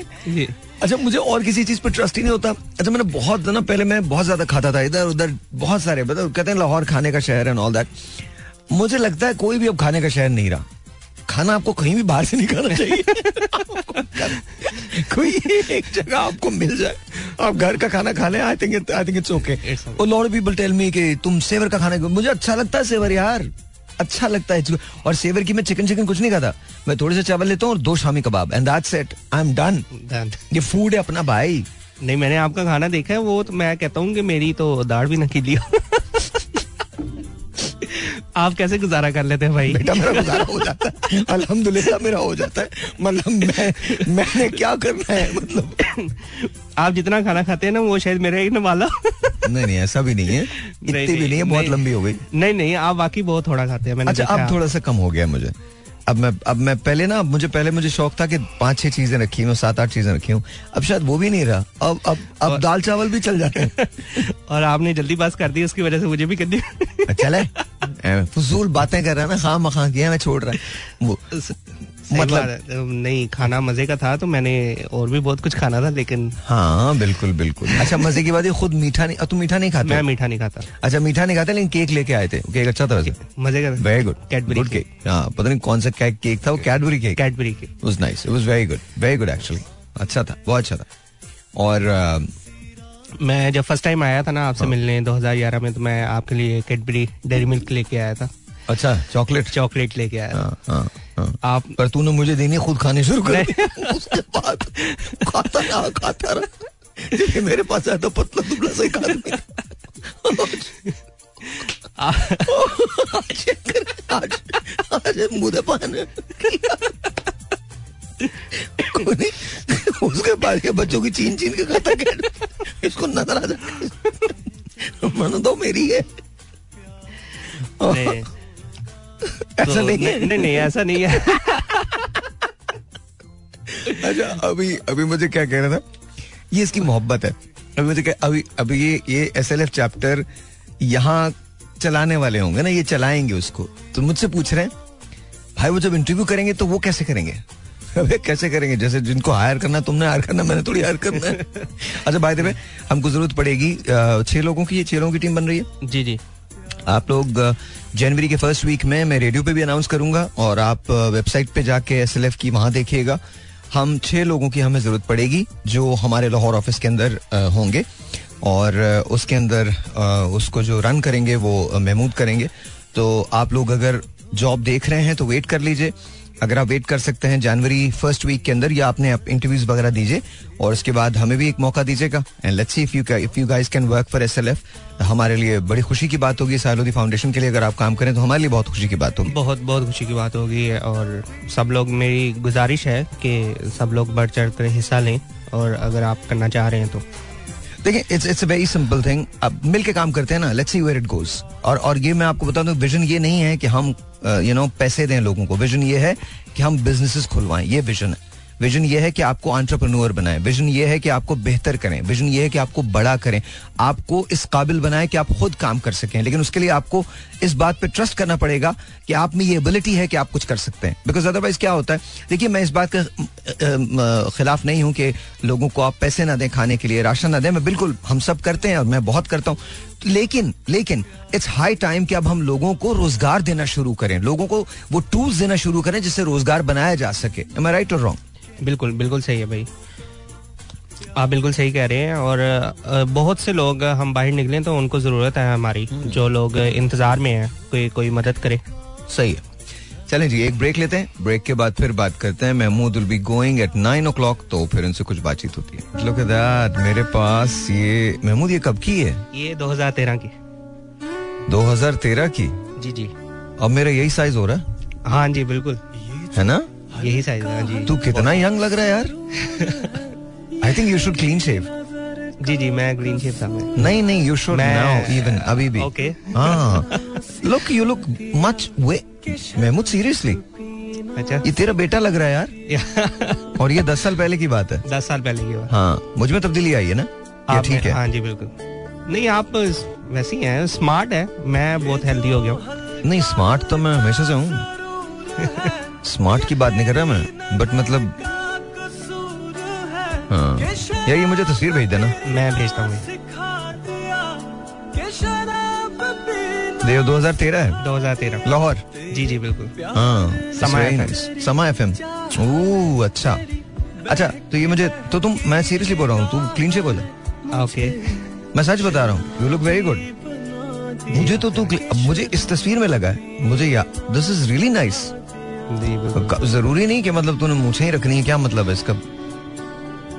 अच्छा मुझे और किसी चीज़ पे ट्रस्ट ही नहीं होता। अच्छा मैंने बहुत ना पहले मैं बहुत ज़्यादा खाता था इधर उधर बहुत सारे मतलब कहते हैं लाहौर खाने का शहर है ऑल दैट मुझे लगता है कोई भी अब खाने का शहर नहीं रहा। खाना आपको कहीं भी बाहर से नहीं खाना चाहिए। कोई एक जगह आपको मिल जाए। आप घर का खाना खा लें I think I think it's okay और लॉट पीपल टेल मी कि तुम सेवर का खाना मुझे अच्छा लगता है सेवर यार। अच्छा लगता है और सेवर की मैं चिकन चिकन कुछ नहीं खाता। मैं थोड़े से चावल लेता हूँ और दो shami kebab and that's it I am done ये फ़ूड है अपना भाई नहीं मैंने आपका खाना देखा है वो तो मैं कहता हूँ कि मेरी तो दाढ़ भी नकीली आप कैसे गुजारा कर लेते हैं भाई? बेटा मेरा गुजारा हो जाता है। अल्हम्दुलिल्लाह मेरा हो जाता है। मतलब मैं मैंने क्या करना है? मतलब आप जितना खाना खाते हैं ना वो शायद मेरे एक वाला। नहीं नहीं ऐसा भी नहीं है। इतनी भी नहीं है बहुत। लंबी हो गई। नहीं नहीं आप बाकी बहुत थोड़ा खाते हैं मैंने अच्छा अब थोड़ा सा कम हो गया मुझे। अब मैं अब मैं पहले ना मुझे पहले मुझे शौक था कि पाँच छह चीज़ें रखी हूँ सात आठ चीज़ें रखी हूँ। अब शायद वो भी नहीं रहा। अब अब अब दाल चावल भी चल जाते हैं। और आपने जल्दी बात कर दी उसकी वजह से मुझे भी कर दी। चले। फजूल बातें कर रहा है ना खाम मखा किया मैं छोड़ रहा हूँ। वो मतलब- नहीं खाना मज़े का था तो मैंने और भी बहुत कुछ खाना था लेकिन हाँ बिल्कुल बिल्कुल। अच्छा मज़े की बात है खुद मीठा नहीं तुम मीठा नहीं खाते? मैं मीठा नहीं खाता। अच्छा मीठा नहीं खाते लेकिन केक लेके आए थे। केक अच्छा था वैसे मज़े का very good Cadbury good cake हाँ पता नहीं कौन सा केक केक था वो कैडबरी केक कैडबरी के was nice it was very good very good actually अच्छा था बहुत अच्छा था। और मैं जब फ़र्स्ट टाइम आया था ना हाँ। आपसे मिलने 2011 में तो मैं आपके लिए कैडबरी डेयरी मिल्क लेके आया था। अच्छा चॉकलेट चॉकलेट लेके आया। हाँ हाँ हाँ। आप पर तूने मुझे देनी खुद खाने शुरू कर उसके बाद खाता रहा खाता रहा। मेरे पास आया तो पतला दुबला सा कोई उसके बाद के बच्चों की चीन चीन के खाता कैड इसको नज़र आ जाता मन तो मेरी है। ऐसा तो- नहीं है। नहीं नहीं ऐसा नहीं है। अच्छा अभी अभी मुझे क्या कह रहा था? ये इसकी मोहब्बत है। अभी मुझे क्या अभी अभी ये ये एस एल एफ़ चैप्टर यहाँ चलाने वाले होंगे ना ये चलाएँगे उसको। तो मुझसे पूछ रहे हैं भाई वो जब इंटरव्यू करेंगे तो वो कैसे करेंगे? अबे कैसे करेंगे? जैसे जिनको हायर करना तुमने हायर करना मैंने थोड़ी हायर करना है। अच्छा भाई देवे हमको ज़रूरत पड़ेगी छह लोगों की ये छह लोगों की टीम बन रही है? जी जी। आप लोग जनवरी के फ़र्स्ट वीक में मैं रेडियो पे भी अनाउंस करूँगा और आप वेबसाइट पे जाके एस एल एफ़ की वहाँ देखिएगा। हम छह लोगों की हमें ज़रूरत पड़ेगी जो हमारे लाहौर ऑफ़िस के अंदर होंगे और उसके अंदर उसको जो रन करेंगे वो महमूद करेंगे। तो आप लोग अगर जॉब देख रहे हैं तो वेट कर लीजिए। अगर आप वेट कर सकते हैं जनवरी फ़र्स्ट वीक के अंदर, या आपने आप इंटरव्यूज़ वगैरह दीजिए, और उसके बाद हमें भी एक मौका दीजिएगा। And let's see if you if you guys can work for SLF हमारे लिए बड़ी खुशी की बात होगी सालोदी फाउंडेशन के लिए। अगर आप काम करें तो हमारे लिए बहुत खुशी की बात होगी। बहुत बहुत खुशी की बात होगी, और सब लोग, मेरी गुजारिश है कि सब लोग बढ़ चढ़ कर हिस्सा लें। और अगर आप करना चाह रहे हैं तो। देखिए it's it's a very simple thing अब मिल के काम करते हैं ना let's see where it goes और और ये मैं आपको बता दूँ विजन ये नहीं है कि हम you uh, know you know, पैसे दें लोगों को. विजन ये है कि हम बिजनेसेस खुलवाएँ. ये विजन है. विजन ये है कि आपको आंट्रप्रनोर बनाए। विजन ये है कि आपको बेहतर करें। विजन ये है कि आपको बड़ा करें। आपको इस काबिल बनाए कि आप खुद काम कर सकें। लेकिन उसके लिए आपको इस बात पर ट्रस्ट करना पड़ेगा कि आप में ये एबिलिटी है कि आप कुछ कर सकते हैं। बिकॉज़ अदरवाइज़ क्या होता है? देखिए, मैं इस बात के खिलाफ नहीं हूँ कि लोगों को आप पैसे ना दें खाने के लिए, राशन ना दें। मैं बिल्कुल, हम सब करते हैं और मैं बहुत करता हूँ। लेकिन लेकिन इट्स हाई टाइम कि अब हम लोगों को रोज़गार देना शुरू करें। लोगों को वो टूल्स देना शुरू करें जिससे रोज़गार बनाया जा सके। राइट और रॉन्ग बिल्कुल बिल्कुल सही है भाई। आप बिल्कुल सही कह रहे हैं और बहुत से लोग हम बाहर निकले तो उनको ज़रूरत है हमारी हम्म। जो लोग इंतज़ार में हैं कोई कोई मदद करे। सही है। चलें जी एक ब्रेक लेते हैं। ब्रेक के बाद फिर बात करते हैं। Mahmood will be going at nine o'clock तो फिर उनसे कुछ बातचीत होती है। लुक दैट मेरे पास ये महमूद ये कब की है? ये 2013 की। 2013 की? जी जी। अब मेरा यही साइज़ हो रहा है? हाँ जी बिल्कुल। है ना? यही साइज़ है जी। तू कितना यंग लग रहा है यार। I think you should clean shave जी जी मैं क्लीन शेव था मैं। नहीं नहीं यू शुड नाउ इवन अभी भी। ओके हाँ। Look you look much way Mahmood seriously अच्छा। ये तेरा बेटा लग रहा है यार। और ये दस साल पहले की बात है। दस साल पहले की बात। हाँ मुझमें तब्दीली आई है ना? ये ठीक है। हाँ जी बिल्कुल। नहीं आप वैसे ही हैं स्मार्ट है। मैं बहुत हेल्दी हो गया हूँ। नहीं स्मार्ट तो मैं हमेशा से हूँ। स्मार्ट की बात नहीं कर रहा मैं बट मतलब हाँ। यार ये मुझे तस्वीर भेज देना। मैं भेजता हूँ। देव 2013 है। 2013 लाहौर। जी जी बिल्कुल। हाँ समा एफ़ एम अच्छा। अच्छा तो ये मुझे तो तुम मैं सीरियसली बोल रहा हूँ तू क्लीन शेप बोला। ओके मैं सच बता रहा हूँ यू लुक वेरी गुड मुझे तो तू मुझे इस तस्वीर में लगा है मुझे या दिस इज़ रियली नाइस ज़रूरी नहीं कि मतलब तूने मुझे ही रखनी है क्या मतलब है इसका?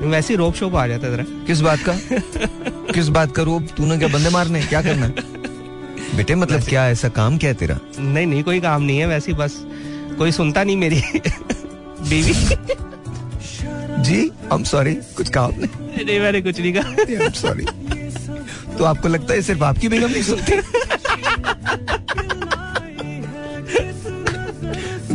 वैसे रोप शोप आ जाता है किस बात का? किस बात का रोप? तूने क्या बंदे मारने क्या करना बेटे मतलब क्या ऐसा काम क्या है तेरा? नहीं नहीं कोई काम नहीं है वैसे बस कोई सुनता नहीं मेरी। बीवी। जी आई एम सॉरी कुछ काम नहीं। नहीं मैंने कुछ नहीं कहा। सॉरी तो आपको लगता है सिर्फ़ आपकी बेगम नहीं सुनती?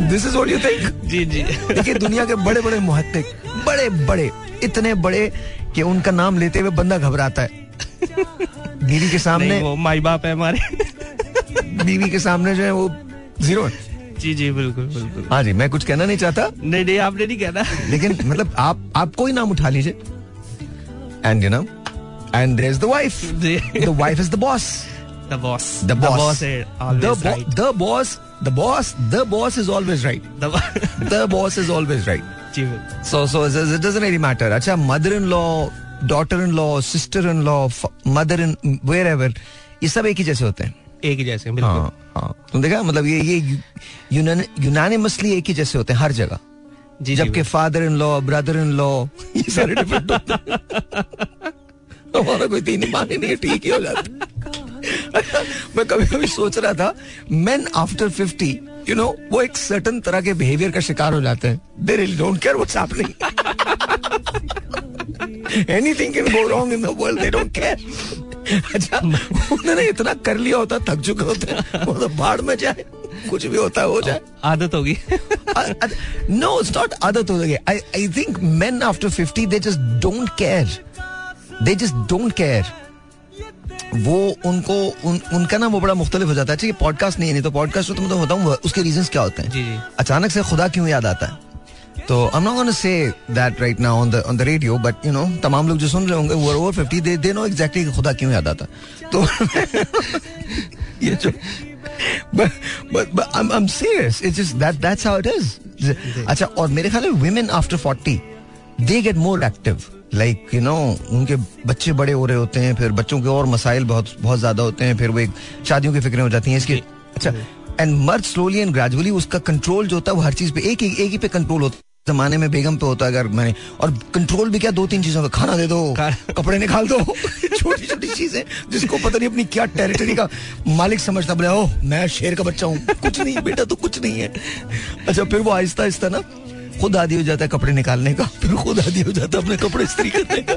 This is what you think जी जी। देखिए दुनिया के बड़े बड़े मुहत्तिक बड़े बड़े इतने बड़े कि उनका नाम लेते हुए बंदा घबराता है। बीवी के सामने वो माई बाप है हमारे। बीवी के सामने जो है वो ज़ीरो है। जी जी बिल्कुल बिल्कुल। हाँ जी मैं कुछ कहना नहीं चाहता। नहीं नहीं आपने नहीं कहना। लेकिन मतलब आप आप कोई नाम उठा लीजिए। And you know and there is the wife the wife is the boss boss the boss mother in law daughter in law sister in law mother in wherever ये सब एक ही जैसे होते हैं। एक ही जैसे हाँ, हाँ. देखा मतलब ये ये यूनानिमसली एक ही जैसे होते हैं हर जगह। जी जबकि father in law brother in law ये सारे डिफरेंट होते हैं। हमारा कोई तीन मान ही ठीक ही हो जाता मैं कभी कभी सोच रहा था men after fifty you know वो एक सर्टन तरह के बिहेवियर का शिकार हो जाते हैं। They really don't care what's happening anything can go wrong in the world they don't care अच्छा उन्होंने इतना कर लिया होता थक चुके होते वो तो बाढ़ में जाए कुछ भी होता है हो जाए। आदत होगी। नो इट्स नॉट आदत हो गई I I think men after fifty they just don't care they just don't care वो उनको उन, उनका ना वो बड़ा मुख्तलिफ़ हो जाता है। ये पॉडकास्ट नहीं है नहीं तो पॉडकास्ट तो मैं तो बताऊँ उसके रीजन क्या होते हैं? अचानक से खुदा क्यों याद आता है? तो I am not gonna say that right now on the on the radio but you know तमाम लोग जो सुन रहे होंगे वो over 50 they they know exactly खुदा क्यों याद आता तो ये जो but but but I'm I'm serious it's just that that's how it is अच्छा और मेरे ख्याल में women after forty they get more active like you know उनके बच्चे बड़े हो रहे होते हैं फिर बच्चों के और मसाइल बहुत बहुत ज़्यादा होते हैं फिर वो एक शादियों की फिक्रें हो जाती हैं इसकी अच्छा एंड मर्द स्लोली एंड ग्रेजुअली उसका कंट्रोल जो होता है वो हर चीज़ पे एक एक ही पे कंट्रोल होता है। जमाने में बेगम पे होता है अगर मैंने और कंट्रोल भी क्या दो तीन चीज़ों का खाना दे दो कपड़े निकाल दो छोटी छोटी चीज़ें जिसको पता नहीं अपनी क्या टेरिटरी का मालिक समझता बोले ओह मैं शेर का बच्चा हूँ कुछ नहीं बेटा तो कुछ नहीं है। अच्छा फिर वो आहिस्ता आहिस्ता ना खुद आदि हो जाता है कपड़े निकालने का, फिर खुद आदि हो जाता है अपने कपड़े इस्त्री करने का।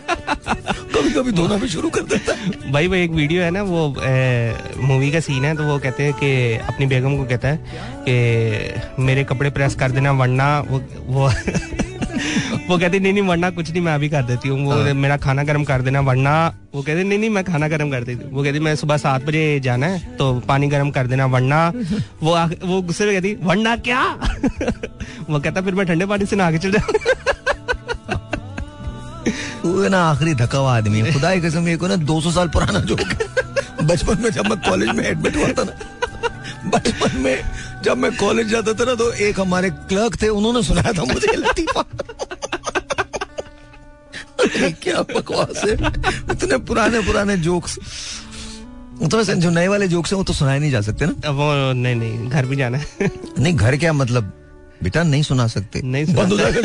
कभी कभी धोना भी शुरू कर देता है। भाई, वो एक वीडियो है ना, वो मूवी का सीन है तो वो कहते हैं कि, अपनी बेगम को कहता है कि, मेरे कपड़े प्रेस कर देना, वरना वो वो वो कहती नहीं नहीं वरना कुछ नहीं मैं अभी कर देती हूँ। वो हाँ। मेरा खाना गर्म कर देना वरना वो कहते नहीं नहीं मैं खाना गर्म कर देती हूँ। वो कहती मैं सुबह सात बजे जाना है तो पानी गर्म कर देना वरना वो वो गुस्से में कहती वरना क्या? वो कहता फिर मैं ठंडे पानी से नहा के चल जाऊँ। वो ना आखिरी धक्का हुआ आदमी है। खुदा की कसम ये को ना 200 साल पुराना जोक बचपन में जब मैं कॉलेज में एडमिट हुआ था ना बचपन में जब मैं कॉलेज जाता था ना तो एक हमारे क्लर्क थे उन्होंने सुनाया था मुझे लतीफा। क्या बकवास है। इतने पुराने पुराने जोक्स तो वैसे जो नए वाले जोक्स हैं वो तो सुनाए नहीं जा सकते ना। वो नहीं नहीं घर भी जाना है। नहीं घर क्या मतलब? बेटा नहीं सुना सकते। नहीं बंद हो जाएगा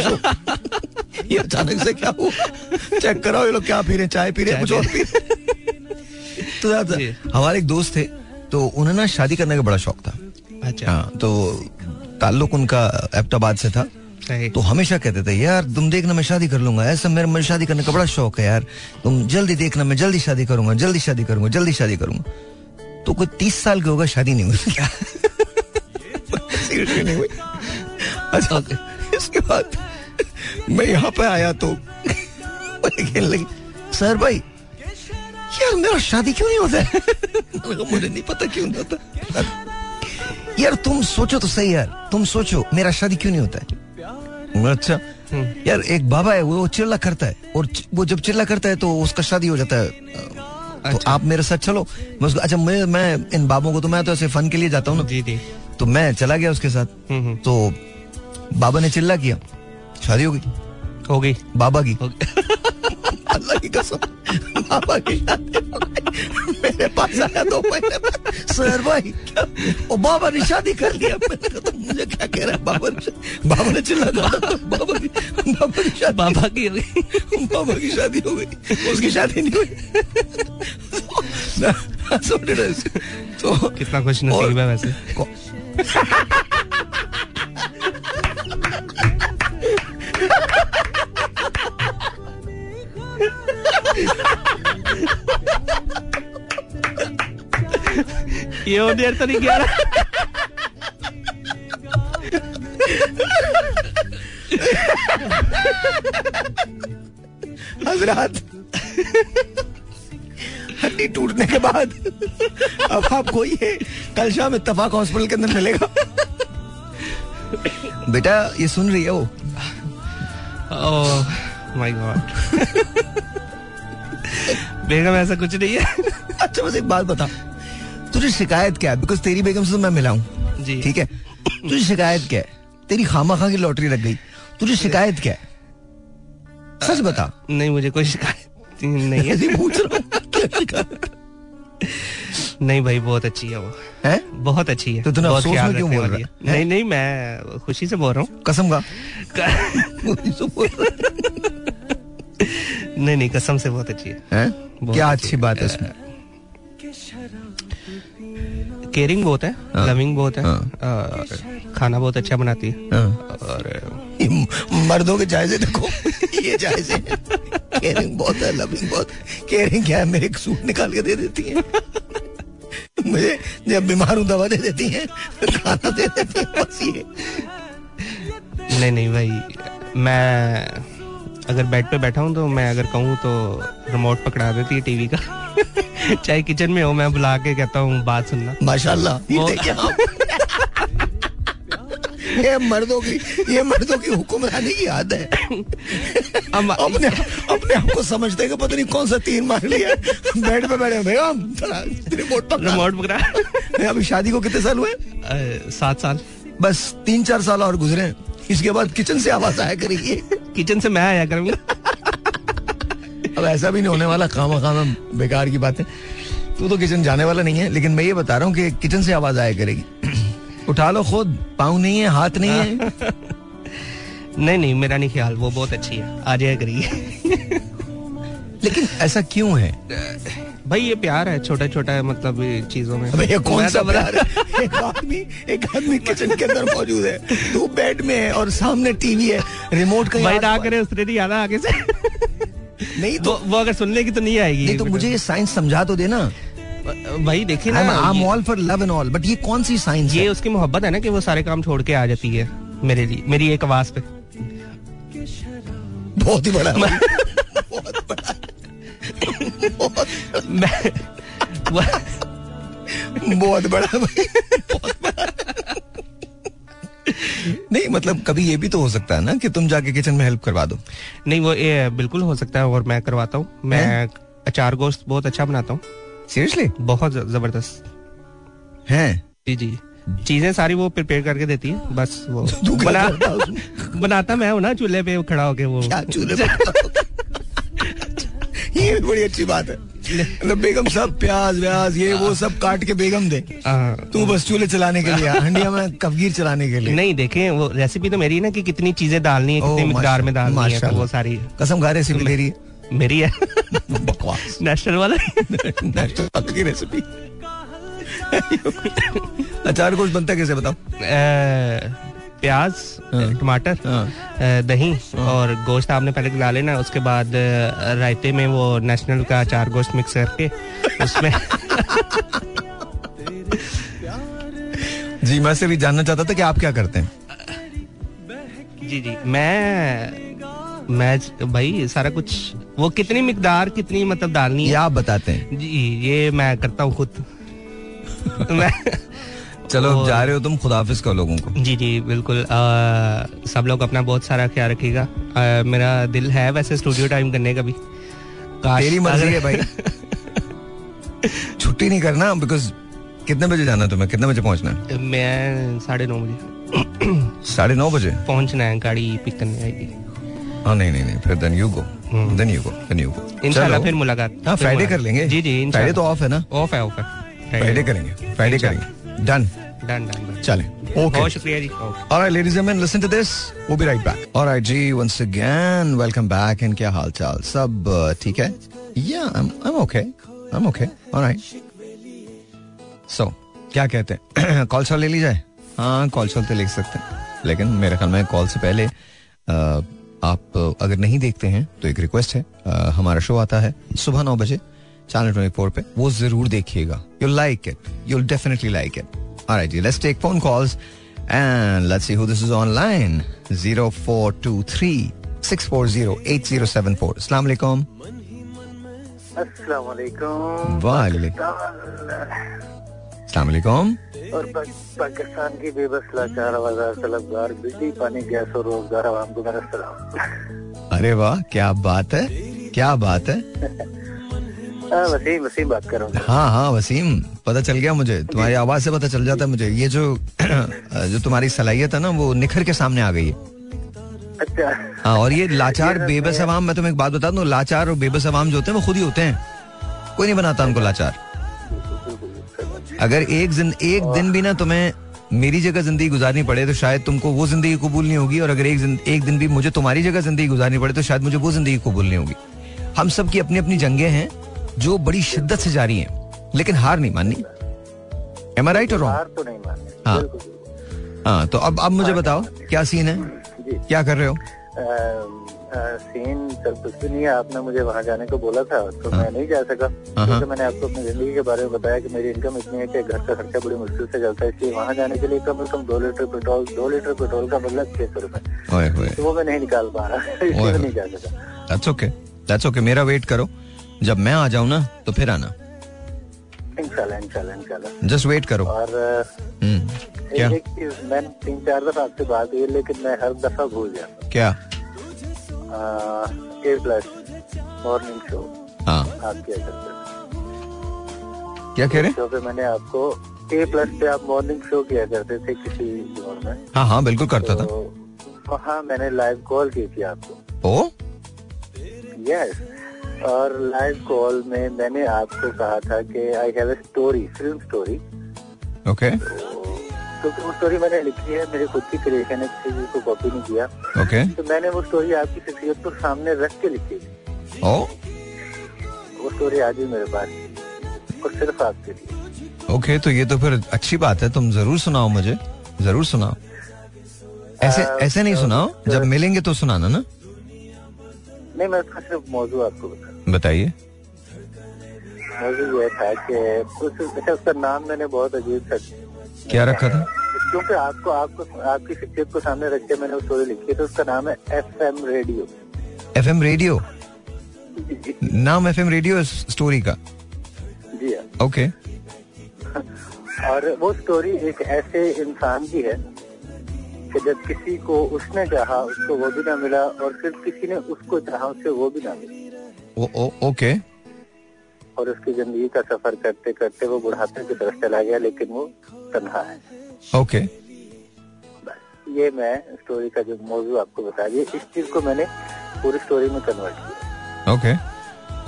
ये अचानक से क्या हुआ? चेक कराओ ये लोग क्या पी रहे चाय पी रहे कुछ और पी रहे तो हमारे एक दोस्त थे तो उन्हें ना शादी करने का बड़ा शौक था। अच्छा। हाँ तो ताल्लुक उनका एबटाबाद से था। तो हमेशा कहते थे यार तुम देखना मैं शादी कर लूँगा ऐसा मेरे मुझे शादी करने का बड़ा शौक है यार। तुम जल्दी देखना मैं जल्दी शादी करूँगा जल्दी शादी करूँगा जल्दी शादी करूँगा। तो कोई तीस साल के होगा शादी नहीं हुई। नहीं हुई। अच्छा इसके बाद मैं यहाँ पे आया तो लगी सर भाई यार मेरा शादी क्यों नहीं होता है? मुझे नहीं पता क्यों नहीं होता। यार तुम सोचो तो सही यार। तुम सोचो मेरा शादी क्यों नहीं होता है? अच्छा। हम्म। यार एक बाबा है वो चिल्ला करता है और वो जब चिल्ला करता है तो उसका शादी हो जाता है। तो अच्छा। आप मेरे साथ चलो। मैं उसको अच्छा मैं मैं इन बाबों को तो मैं तो ऐसे फन के लिए जाता हूँ ना। जी जी। तो मैं चला गया उसके साथ। हम्म, हम्म। तो बाबा ने चिल्ला किया। शादी हो गई। हो गई। बाबा की। अल्लाह की कसम। बाबा की मेरे पास आया दो महीने बाद सर भाई ओ बाबा ने शादी कर लिया मैंने कहा तो मुझे क्या कह रहा है? बाबा ने बाबा ने चिल्ला बाबा की बाबा की शादी। बाबा की हो गई। बाबा की शादी हो गई। उसकी शादी नहीं हुई। तो कितना खुश नसीब है वैसे। ये और देर तो नहीं गया हजरात हड्डी टूटने के बाद अब आपको ये कल शाम इतफाक हॉस्पिटल के अंदर मिलेगा। बेटा ये सुन रही है वो? माय गॉड बेगम ऐसा कुछ नहीं है। अच्छा बस एक बात बता। तुझे शिकायत क्या है? बिकॉज़ तेरी बेगम से तो मैं मिला हूँ। ठीक है? तुझे शिकायत क्या है? तेरी खामा खा की लॉटरी लग गई। तुझे शिकायत क्या है? सच बता। नहीं मुझे कोई शिकायत नहीं है। पूछ रहा नहीं भाई बहुत अच्छी है वो। है? बहुत अच्छी है। तो तूने अफसोस में क्यों बोल रहा है। नहीं नहीं मैं खुशी से बोल रहा हूँ। कसम का। नहीं नहीं कसम से बहुत अच्छी है, है? क्या अच्छी बात है उसमें। केयरिंग बहुत है लविंग हाँ। बहुत है हाँ। खाना बहुत अच्छा बनाती है हाँ। और मर्दों के जायजे देखो ये जायजे केयरिंग बहुत है लविंग बहुत केयरिंग क्या है मेरे सूट निकाल के दे देती है मुझे जब बीमार हूँ दवा दे देती है खाना दे देती है बस ये नहीं नहीं भाई मैं अगर बेड पे बैठा हूँ तो मैं अगर कहूँ तो रिमोट पकड़ा देती है टीवी का। चाहे किचन में हो मैं बुला के कहता हूँ बात सुनना। माशाल्लाह ये मर्दों की ये मर्दों की हुक्मरानी की याद है। अपने अपने आप को समझते हैं कि पता नहीं कौन सा तीन मार लिया बेड पे बैठे भैया रिमोट पकड़ा। रिमोट पकड़ा। अभी शादी को कितने साल हुए? सात साल। बस तीन चार साल और गुजरे इसके बाद किचन से आवाज़ आया करेगी किचन से मैं आया करूँगा। अब ऐसा भी नहीं होने वाला खामा खामा बेकार की बात। है तू तो किचन जाने वाला नहीं है लेकिन मैं ये बता रहा हूँ कि किचन से आवाज़ आया करेगी। उठा लो खुद पाँव नहीं है हाथ नहीं है। नहीं नहीं मेरा नहीं ख्याल वो बहुत अच्छी है आ जाया करिए। लेकिन ऐसा क्यों है? भाई ये प्यार है छोटा छोटा मतलब चीज़ों में। भैया कौन सा तो प्यार है? एक आदमी एक आदमी किचन के अंदर मौजूद है तू बेड में है और सामने टीवी है रिमोट का भाई ना करे उसने नहीं आना आगे से। नहीं तो वो अगर सुनने की तो नहीं आएगी नहीं तो मुझे ये साइंस समझा तो देना भाई देखिए ना I am all for love and all but ये कौन सी साइंस ये उसकी मोहब्बत है ना कि वो सारे काम छोड़ के आ जाती है मेरे लिए मेरी एक आवाज़ पे। बहुत ही बड़ा बहुत बड़ा। बहुत बहुत बड़ा। भाई बहुत बड़ा नहीं मतलब कभी ये भी तो हो सकता है ना कि तुम जाके किचन में हेल्प करवा दो। नहीं वो ये बिल्कुल हो सकता है और मैं करवाता हूँ। मैं अचार गोश्त बहुत अच्छा बनाता हूँ। सीरियसली बहुत ज़बरदस्त। है? जी जी। चीज़ें सारी वो प्रिपेयर करके देती है बस वो। बना? बनाता मैं हूँ ना चूल्हे पे खड़ा होके वो। चूल्हे ये बड़ी अच्छी बात है। मतलब बेगम सब प्याज व्याज ये वो सब काट के बेगम दे। तू बस चूल्हे चलाने के लिए हंडिया में कफगीर चलाने के लिए। नहीं देखें वो रेसिपी तो मेरी ना कि कितनी चीज़ें डालनी है कितनी मिकदार में डालनी है तो वो सारी कसम खा रेसिपी रही है मेरी है। बकवास। नेशनल वाला? नेशनल की रेसिपी अचार गोश्त बनता कैसे बताओ? प्याज हाँ। टमाटर हाँ। दही और गोश्त आपने पहले गला लेना उसके बाद रायते में वो नेशनल का चार गोश्त मिक्स करके उसमें जी मैं से भी जानना चाहता था कि आप क्या करते हैं जी जी मैं मैं भाई सारा कुछ वो कितनी मिकदार कितनी मतलब डालनी है आप बताते हैं जी ये मैं करता हूँ खुद मैं चलो और- जा रहे हो तुम खुदाफिज का लोगों को। जी जी बिल्कुल। अ, सब लोग अपना बहुत सारा ख्याल रखिएगा। अ, मेरा दिल है वैसे स्टूडियो टाइम करने का भी। तेरी मर्ज़ी है भाई। छुट्टी नहीं करना बिकॉज़ कितने बजे जाना तुम्हें? कितने बजे पहुँचना है? मैं साढ़े नौ बजे। साढ़े नौ बजे? पहुँचना है गाड़ी पिक करने आएगी। हाँ नहीं नहीं नहीं फिर then you go. Then you go then you go इंशाल्लाह फिर मुलाकात। हाँ फ्राइडे कर लेंगे। जी जी फ्राइडे तो ऑफ़ है ना? ऑफ़ है ऑफ़ है। फ्राइडे करेंगे फ्राइडे करेंगे। डन लेकिन मेरे ख्याल में कॉल से पहले uh, आप अगर नहीं देखते हैं तो एक रिक्वेस्ट है। uh, हमारा शो आता है सुबह नौ बजे। चैनल ट्वेंटी फोर पे वो ज़रूर देखिएगा you like it you'll definitely like it Alright, let's take phone calls and let's see who this is online. 0423 640 8074. Assalamu alaikum. वालेकुम वालेकुम Assalamu alaikum. और पाकिस्तान की बेबस लाचार आवाजार तलबगार बिजली पानी गैस और रोज़गार आवाम को मेरा सलाम अरे वाह क्या बात है क्या बात हाँ, वसीम वसीम बात कर रहा हूँ। हाँ हाँ वसीम पता चल गया मुझे। तुम्हारी आवाज़ से पता चल जाता है मुझे। ये जो जो तुम्हारी सलाहियत है ना वो निखर के सामने आ गई है। अच्छा। हाँ और ये लाचार बेबस अवाम मैं तुम्हें एक बात बता दूँ लाचार और बेबस अवाम जो होते हैं वो खुद ही होते हैं। कोई नहीं बनाता उनको लाचार। अगर एक जिन, एक दिन भी ना तुम्हें मेरी जगह ज़िंदगी गुजारनी पड़े तो शायद तुमको वो ज़िंदगी कबूल नहीं होगी और अगर एक एक दिन भी मुझे तुम्हारी जगह ज़िंदगी गुजारनी पड़े तो शायद मुझे वो ज़िंदगी कबूल नहीं होगी। हम सब की अपनी अपनी जंगे हैं जो बड़ी शिद्दत से जारी हैं लेकिन हार नहीं माननी। एम आई राइट और हार तो नहीं माननी हाँ। हाँ तो अब अब मुझे बताओ क्या सीन है? क्या कर रहे हो? सीन सर कुछ भी नहीं है। आपने मुझे वहाँ जाने को बोला था तो हाँ। मैं नहीं जा सका। हाँ। क्योंकि मैंने आपको अपनी ज़िंदगी के बारे में बताया कि मेरी इनकम इतनी है कि घर का खर्चा बड़ी मुश्किल से चलता है। इसलिए वहाँ जाने के लिए कम से कम दो लीटर पेट्रोल दो लीटर पेट्रोल का मतलब छह सौ रूपए। तो वो मैं नहीं निकाल पा रहा इसलिए नहीं जा सका। ओके ओके मेरा वेट करो। जब मैं आ जाऊँ ना तो फिर आना। जस्ट वेट करो। और हम्म, क्या? मैंने तीन चार दफ़ा आपसे बात हुई लेकिन मैं हर दफ़ा भूल जाता क्या? ए प्लस मॉर्निंग शो हाँ। आप क्या करते क्या कह रहे शो पे मैंने आपको ए प्लस पे आप मॉर्निंग शो किया करते थे किसी दौर में। हाँ हाँ बिल्कुल करता था। तो वहाँ मैंने लाइव कॉल की थी आपको। ओ? यस और लाइव कॉल में मैंने आपको कहा था कि I have a story film story okay क्योंकि वो स्टोरी मैंने लिखी है मेरी खुद की क्रिएशन है किसी को कॉपी नहीं किया। ओके तो मैंने वो स्टोरी आपकी शख्सियत को सामने रख के लिखी थी ओ वो स्टोरी आज भी मेरे पास और सिर्फ़ आपके लिए। ओके तो ये तो फिर अच्छी बात है तुम ज़रूर सुनाओ मुझे ज़रूर सुनाओ। ऐसे आ, ऐसे नहीं तो- सुनाओ जब मिलेंगे तो सुनाना ना। नहीं मैं उसका सिर्फ़ मौजू आपको बता बताइए। मौजू ये था कि उस अच्छा उसका नाम मैंने बहुत अजीब सा क्या रखा था? क्योंकि आपको आपको आपकी शख्सियत को सामने रख के मैंने वो स्टोरी लिखी है तो उसका नाम है F M radio. F M radio नाम एफ़ एम रेडियो स्टोरी का? जी हाँ। ओके। और वो स्टोरी एक ऐसे इंसान की है कि जब किसी को उसने चाहा उसको वो भी ना मिला और फिर किसी ने उसको चाहा उससे वो भी ना मिला। ओके। और उसकी ज़िंदगी का सफ़र करते करते वो बुढ़ापे की तरफ़ चला गया लेकिन वो तन्हा है। ओके। बस ये मैं स्टोरी का जो मौजू आपको बता दिया इस चीज़ को मैंने पूरी स्टोरी में कन्वर्ट किया। ओके।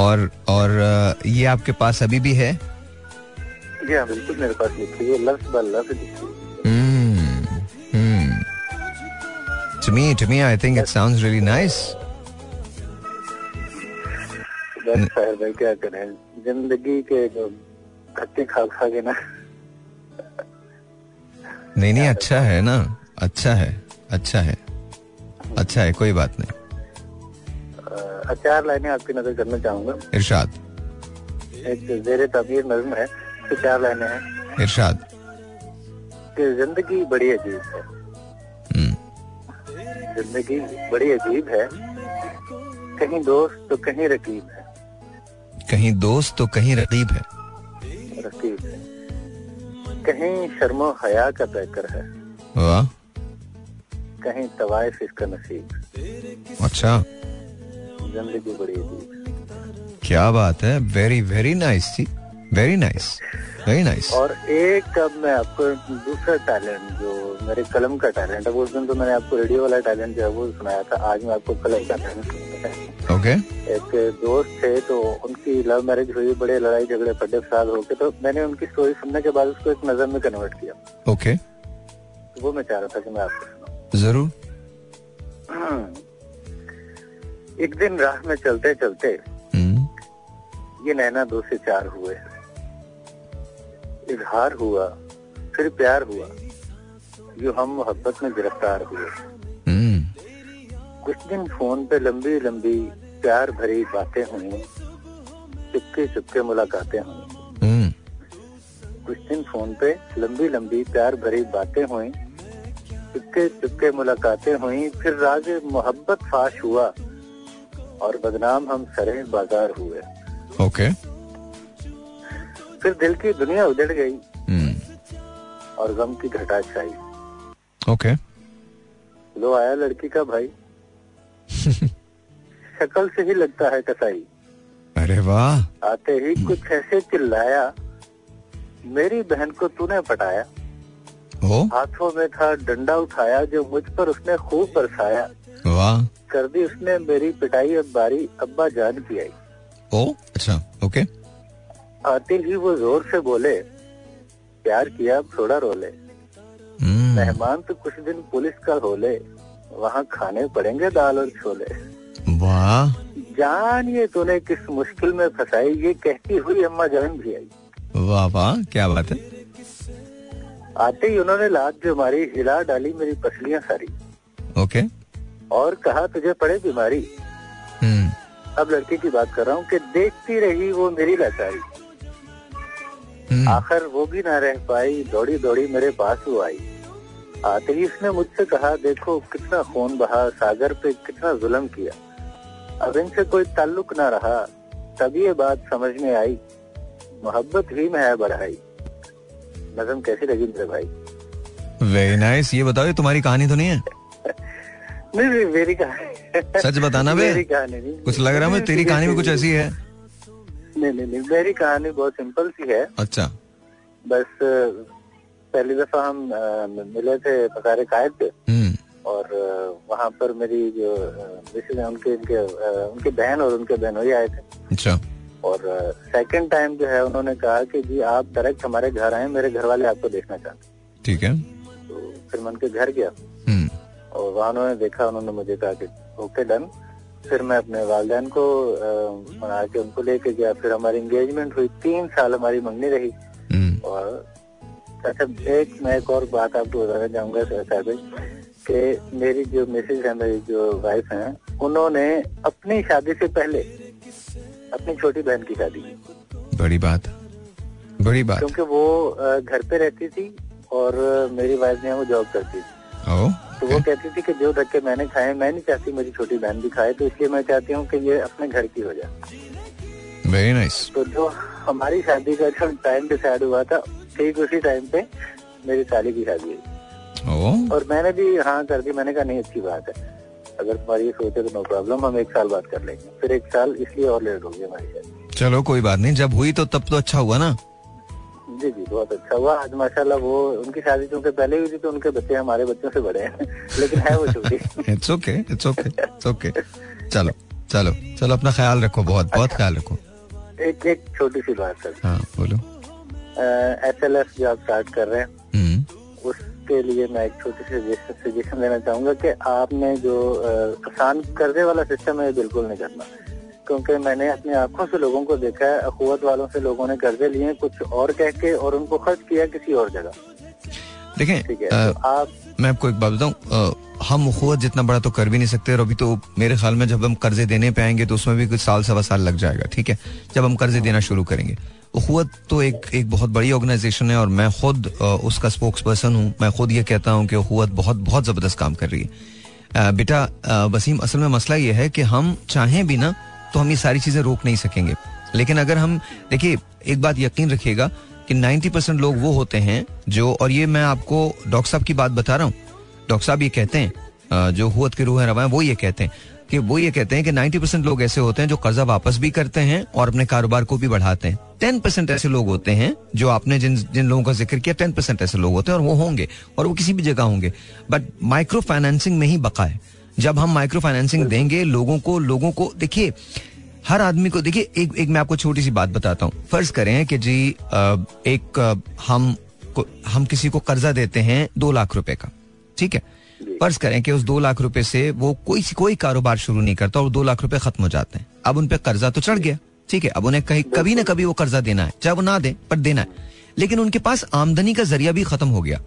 और और ये आपके पास अभी भी है? जी हाँ बिल्कुल मेरे पास लिखी है लफ्ज ब लफ्ज लिखी है। To me, to me, I think it sounds really nice. बस साहिर भाई क्या करें? ज़िंदगी के जो धक्के खा खा के ना। नहीं नहीं अच्छा है ना? अच्छा है अच्छा है। अच्छा है कोई बात नहीं। चार लाइनें आपकी नज़र करना चाहूँगा। इरशाद। एक जेर तबीर नज्म है तो चार लाइनें हैं। इरशाद। कि ज़िंदगी बड़ी अजीब है। ज़िंदगी बड़ी अजीब है। कहीं दोस्त तो कहीं रकीब है। कहीं दोस्त तो कहीं रकीब है। रकीब है। कहीं शर्मो हया का पैकर है। वाह। कहीं तवायफ इसका नसीब। अच्छा। ज़िंदगी बड़ी अजीब क्या बात है। वेरी वेरी नाइस जी। वेरी नाइस वेरी नाइस और एक अब मैं आपको दूसरा टैलेंट जो मेरे कलम का टैलेंट है उस दिन तो मैंने आपको रेडियो वाला टैलेंट जो है वो सुनाया था आज मैं आपको कलम का टैलेंट ओके एक दोस्त थे तो उनकी लव मैरिज हुई बड़े लड़ाई झगड़े पड्डे फसाद हो गए तो मैंने उनकी स्टोरी सुनने के बाद उसको एक नज़र में कन्वर्ट किया। ओके तो वो मैं चाह रहा था कि मैं आपको ज़रूर। एक दिन राह में चलते चलते हम्म, ये नैना दो से चार हुए। इजहार हुआ फिर प्यार हुआ यूँ हम मोहब्बत में गिरफ़्तार हुए। हम्म, कुछ दिन फ़ोन पे लंबी लंबी प्यार भरी बातें हुई चुपके चुपके मुलाकातें हुई। हम्म, कुछ दिन फ़ोन पे लंबी लंबी प्यार भरी बातें हुई चुपके चुपके मुलाकातें हुई फिर राज मोहब्बत फाश हुआ और बदनाम हम सरे बाज़ार हुए। ओके। फिर दिल की दुनिया उजड़ गई। हम्म, और गम की घटा छाई। ओके लो आया लड़की का भाई। शक्ल से ही लगता है कसाई। अरे वाह। आते ही कुछ ऐसे चिल्लाया मेरी बहन को तूने पटाया। ओ हाथों में था डंडा उठाया जो मुझ पर उसने खूब बरसाया। वाह। कर दी उसने मेरी पिटाई अब बारी अब्बा जान की आई। ओ अच्छा ओके आते ही वो ज़ोर से बोले प्यार किया अब थोड़ा रोले। हम्म, मेहमान तो कुछ दिन पुलिस का होले वहाँ खाने पड़ेंगे दाल और छोले। वाह। जान ये तूने किस मुश्किल में फंसाई ये कहती हुई अम्मा जान भी आई। वाह वाह क्या बात है। आते ही उन्होंने लात जो मारी हिला डाली मेरी पसलियाँ सारी। ओके। और कहा तुझे पड़े बीमारी। हम्म, अब लड़के की बात कर रहा हूँ कि देखती रही वो मेरी लाचारी। आखिर वो भी ना रह पाई दौड़ी दौड़ी मेरे पास वो आई। आते ही उसने मुझसे कहा देखो कितना खून बहा सागर पे कितना जुल्म किया। अब इनसे कोई ताल्लुक ना रहा तभी ये बात समझ में आई। मोहब्बत ही में है बढ़ाई। नजम कैसी लगी मेरे भाई? Very nice nice. ये बताओ ये तुम्हारी कहानी तो नहीं है? नहीं नहीं मेरी कहानी। सच बताना बे। मेरी कहानी नहीं। कुछ लग रहा है तेरी कहानी भी कुछ ऐसी है? नहीं नहीं नहीं मेरी कहानी बहुत सिंपल सी है। अच्छा। बस पहली दफ़ा हम मिले थे पकारे कायद। पे हम्म। और वहाँ पर मेरी जो मिसेज उनके उनके उनके बहन और उनके बहनोई आए थे। अच्छा। और सेकंड टाइम जो है उन्होंने कहा कि जी आप डायरेक्ट हमारे घर आए मेरे घर वाले आपको देखना चाहते ठीक है। तो फिर मैं उनके घर गया। हम्म। और वहाँ उन्होंने देखा उन्होंने मुझे कहा कि ओके डन फिर मैं अपने वालदेन को मना के उनको लेके गया। फिर हमारी इंगेजमेंट हुई। तीन साल हमारी मंगनी रही। हम्म। और अच्छा एक मैं एक और बात आपको बताना चाहूँगा साहब कि मेरी जो मिसेज है मेरी जो वाइफ है उन्होंने अपनी शादी से पहले अपनी छोटी बहन की शादी की। बड़ी बात। बड़ी बात। क्योंकि वो घर पे रहती थी और मेरी वाइफ ने वो जॉब करती थी। ओ तो वो कहती थी कि जो धक्के मैंने खाए मैं नहीं चाहती मेरी छोटी बहन भी खाए तो इसलिए मैं चाहती हूँ कि ये अपने घर की हो जाए। वेरी नाइस तो जो हमारी शादी का जो टाइम डिसाइड हुआ था ठीक उसी टाइम पे मेरी साली की शादी हुई। ओ और मैंने भी हाँ कर दी मैंने कहा नहीं अच्छी बात है। अगर तुम्हारी ये सोचे तो नो प्रॉब्लम हम एक साल बात कर लेंगे। फिर एक साल इसलिए और लेट हो गई हमारी शादी। चलो कोई बात नहीं जब हुई तो तब तो अच्छा हुआ ना। जी जी बहुत अच्छा हुआ। आज माशाल्लाह वो उनकी शादी चूँकि पहले हुई थी तो उनके बच्चे हमारे बच्चों से बड़े हैं। लेकिन है वो छोटी। It's okay it's okay it's okay चलो चलो चलो अपना ख्याल रखो बहुत अच्छा, बहुत ख्याल रखो। एक एक छोटी सी बात सर। हाँ बोलो। एस एल एफ़ जो आप स्टार्ट कर रहे हैं हम्म। उसके लिए मैं एक छोटी सी सजेशन देना चाहूँगा कि आपने जो आसान कर्जे वाला सिस्टम है बिल्कुल नहीं करना। क्योंकि मैंने अपनी आँखों से लोगों को देखा है अखुवत वालों से लोगों ने कर्जे लिए कुछ और कह के और उनको खर्च किया किसी और जगह। देखें ठीक है तो आप मैं आपको एक बात बताऊँ हम उखुवत जितना बड़ा तो कर भी नहीं सकते और अभी तो मेरे ख्याल में जब हम कर्जे देने पे आएँगे तो उसमें भी कुछ साल सवा साल लग जाएगा ठीक है? जब हम कर्जे देना शुरू करेंगे। उखुवत तो एक एक बहुत बड़ी ऑर्गेनाइजेशन है और मैं खुद उसका स्पोक्स पर्सन हूँ। मैं खुद ये कहता हूँ कि उखुवत बहुत बहुत ज़बरदस्त काम कर रही है। बेटा वसीम असल में मसला ये है कि हम चाहें भी ना तो हम ये सारी चीज़ें रोक नहीं सकेंगे। लेकिन अगर हम, देखिए, एक बात यकीन रखिएगा कि 90 परसेंट लोग वो होते हैं जो, और ये मैं आपको डॉक्टर साहब की बात बता रहा हूँ। डॉक्टर साहब ये कहते हैं जो हुत के रूह रवा है, वो ये कहते हैं कि, वो ये कहते हैं कि 90 परसेंट लोग ऐसे होते हैं जो कर्जा वापस भी करते हैं और अपने कारोबार को भी बढ़ाते हैं। टेन परसेंट ऐसे लोग होते हैं जो आपने जिन जिन लोगों का ज़िक्र किया, टेन परसेंट ऐसे लोग होते हैं और वो होंगे और वो किसी भी जगह होंगे। बट माइक्रो फाइनेंसिंग में ही बका है। जब हम माइक्रो फाइनेंसिंग देंगे लोगों को लोगों को देखिए हर आदमी को देखिए एक एक मैं आपको छोटी सी बात बताता हूँ। फ़र्ज़ करें कि जी एक हम को, हम किसी को कर्जा देते हैं दो लाख रुपए का ठीक है? फ़र्ज़ करें कि उस दो लाख रुपए से वो कोई कोई कारोबार शुरू नहीं करता और दो लाख रुपए खत्म हो जाते हैं। अब उन पे कर्जा तो चढ़ गया ठीक है? अब उन्हें कहीं कभी ना कभी वो कर्जा देना है चाहे वो ना दे पर देना है। लेकिन उनके पास आमदनी का ज़रिया भी खत्म हो गया।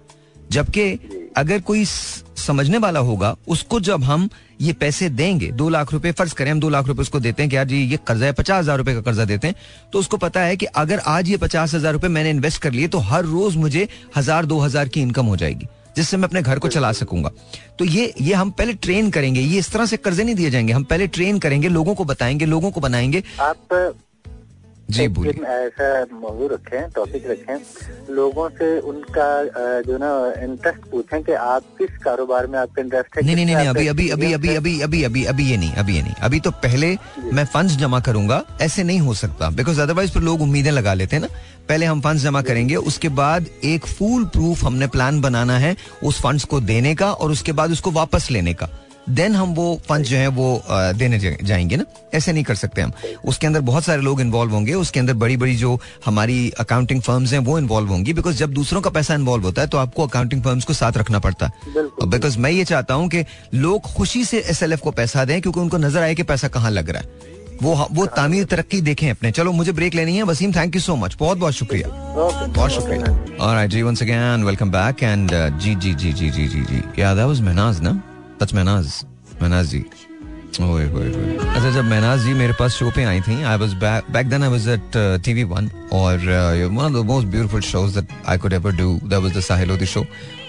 जबकि अगर कोई समझने वाला होगा उसको जब हम ये पैसे देंगे दो लाख रुपए फ़र्ज़ करें हम दो लाख रुपए उसको देते हैं कि यार जी ये कर्जा है पचास हज़ार रुपए का कर्जा देते हैं तो उसको पता है कि अगर आज ये पचास हज़ार रुपए मैंने इन्वेस्ट कर लिए तो हर रोज मुझे हज़ार दो हज़ार की इनकम हो जाएगी जिससे मैं अपने घर को चला सकूँगा। तो ये ये हम पहले ट्रेन करेंगे ये इस तरह से कर्जे नहीं दिए जाएँगे हम पहले ट्रेन करेंगे लोगों को बताएँगे लोगों को बनाएँगे। आप जी बोलिए। ऐसा मौजूद रखें टॉपिक रखें लोगों से उनका जो ना इंटरेस्ट पूछें कि आप किस कारोबार में आपका इंटरेस्ट है नहीं नहीं नहीं अभी अभी अभी अभी अभी अभी अभी अभी ये नहीं अभी ये नहीं। अभी तो पहले मैं फंड्स जमा करूँगा ऐसे नहीं हो सकता। बिकॉज़ अदरवाइज़ फिर लोग उम्मीदें लगा लेते हैं ना। पहले हम फंड्स जमा करेंगे उसके बाद एक फुल प्रूफ हमने प्लान बनाना है उस फंड्स को देने का और उसके बाद उसको वापस लेने का। देन हम वो फंड जो है वो देने जाएँगे ना? ऐसे नहीं कर सकते हम। उसके अंदर बहुत सारे लोग इन्वॉल्व होंगे उसके अंदर बड़ी बड़ी जो हमारी अकाउंटिंग फर्म्स हैं वो इन्वॉल्व होंगी बिकॉज़ जब दूसरों का पैसा इन्वॉल्व होता है तो आपको अकाउंटिंग फर्म्स को साथ रखना पड़ता है। बिकॉज़ मैं ये चाहता हूँ कि लोग खुशी से एसएलएफ को पैसा दें क्योंकि उनको नज़र आए कि पैसा कहाँ लग रहा है। वो वो तामीर तरक्की देखें अपने। चलो मुझे ब्रेक लेनी है। Waseem thank you so much बहुत बहुत शुक्रिया। बहुत शुक्रिया alright ji once again welcome back and जी जी जी जी जी जी जी। या दैट वाज महनाज ना? दैट्स महनाज महनाज जी ओए ओए ओए अच्छा जब महनाज जी मेरे पास शो पे आई थी I was back back then I was at TV one और one of the most beautiful shows that I could ever do that was the Sahil Lodhi show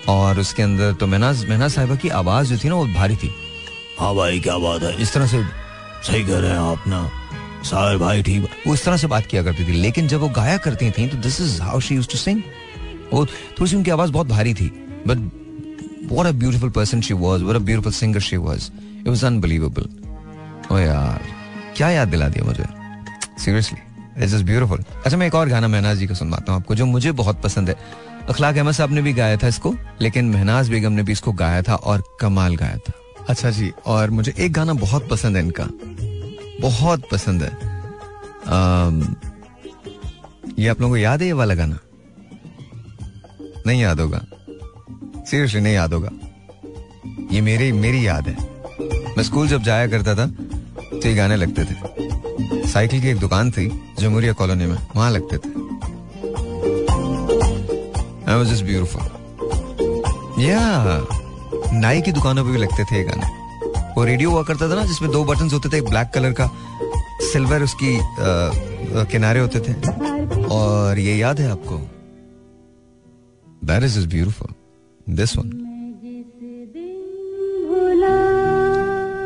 और उसके अंदर तो महनाज महनाज साहिबा की आवाज़ जो थी ना वो भारी थी हाँ भाई क्या बात है इस तरह से सही कर रहे हैं आप ना साहिल भाई ठीक वो इस तरह से बात किया करती थी लेकिन जब वो गाया करती थी तो this is how she used to sing वो थोड़ी सी उनकी आवाज़ बहुत भारी थी but what a beautiful person she was. What a beautiful singer she was. It was unbelievable. ओ यार क्या याद दिला दिया मुझे? सीरियसली इट्स इज़ ब्यूटीफुल अच्छा मैं एक और गाना महनाज जी का सुनवाता हूँ आपको जो मुझे बहुत पसंद है। अखलाक अहमद साहब ने भी गाया था इसको लेकिन महनाज बेगम ने भी इसको गाया था और कमाल गाया था। अच्छा जी और मुझे एक गाना बहुत पसंद है इनका। बहुत पसंद है। आम, ये आप लोगों को याद है ये वाला गाना? नहीं याद होगा। सीरियसली नहीं याद होगा। ये मेरी मेरी याद है। मैं स्कूल जब जाया करता था तो ये गाने लगते थे। साइकिल की एक दुकान थी जमूरिया कॉलोनी में वहाँ लगते थे. नाई की दुकानों पे भी लगते थे ये गाने। वो रेडियो हुआ करता था ना जिसमें दो बटन होते थे एक ब्लैक कलर का सिल्वर उसकी आ, किनारे होते थे। और ये याद है आपको? That is is beautiful this one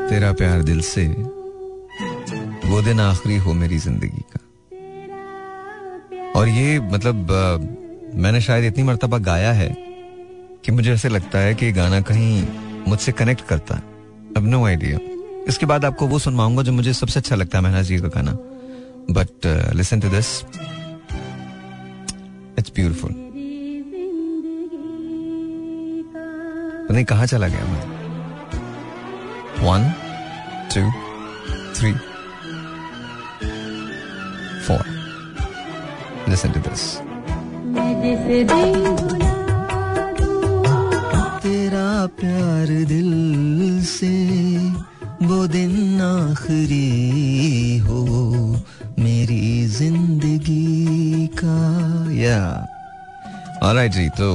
तेरा प्यार दिल से, वो दिन आखिरी हो मेरी ज़िंदगी का। और ये मतलब मैंने शायद इतनी मरतबा गाया है कि मुझे ऐसे लगता है कि गाना कहीं मुझसे कनेक्ट करता है। अब नो आइडिया इसके बाद आपको वो सुनवाऊँगा जो मुझे सबसे अच्छा लगता है मेहना जी का गाना। But listen to this it's beautiful नहीं कहा चला गया मैं। One two three four listen to this तेरा प्यार दिल से वो दिन आखिरी हो मेरी ज़िंदगी का या ऑलराइट जी तो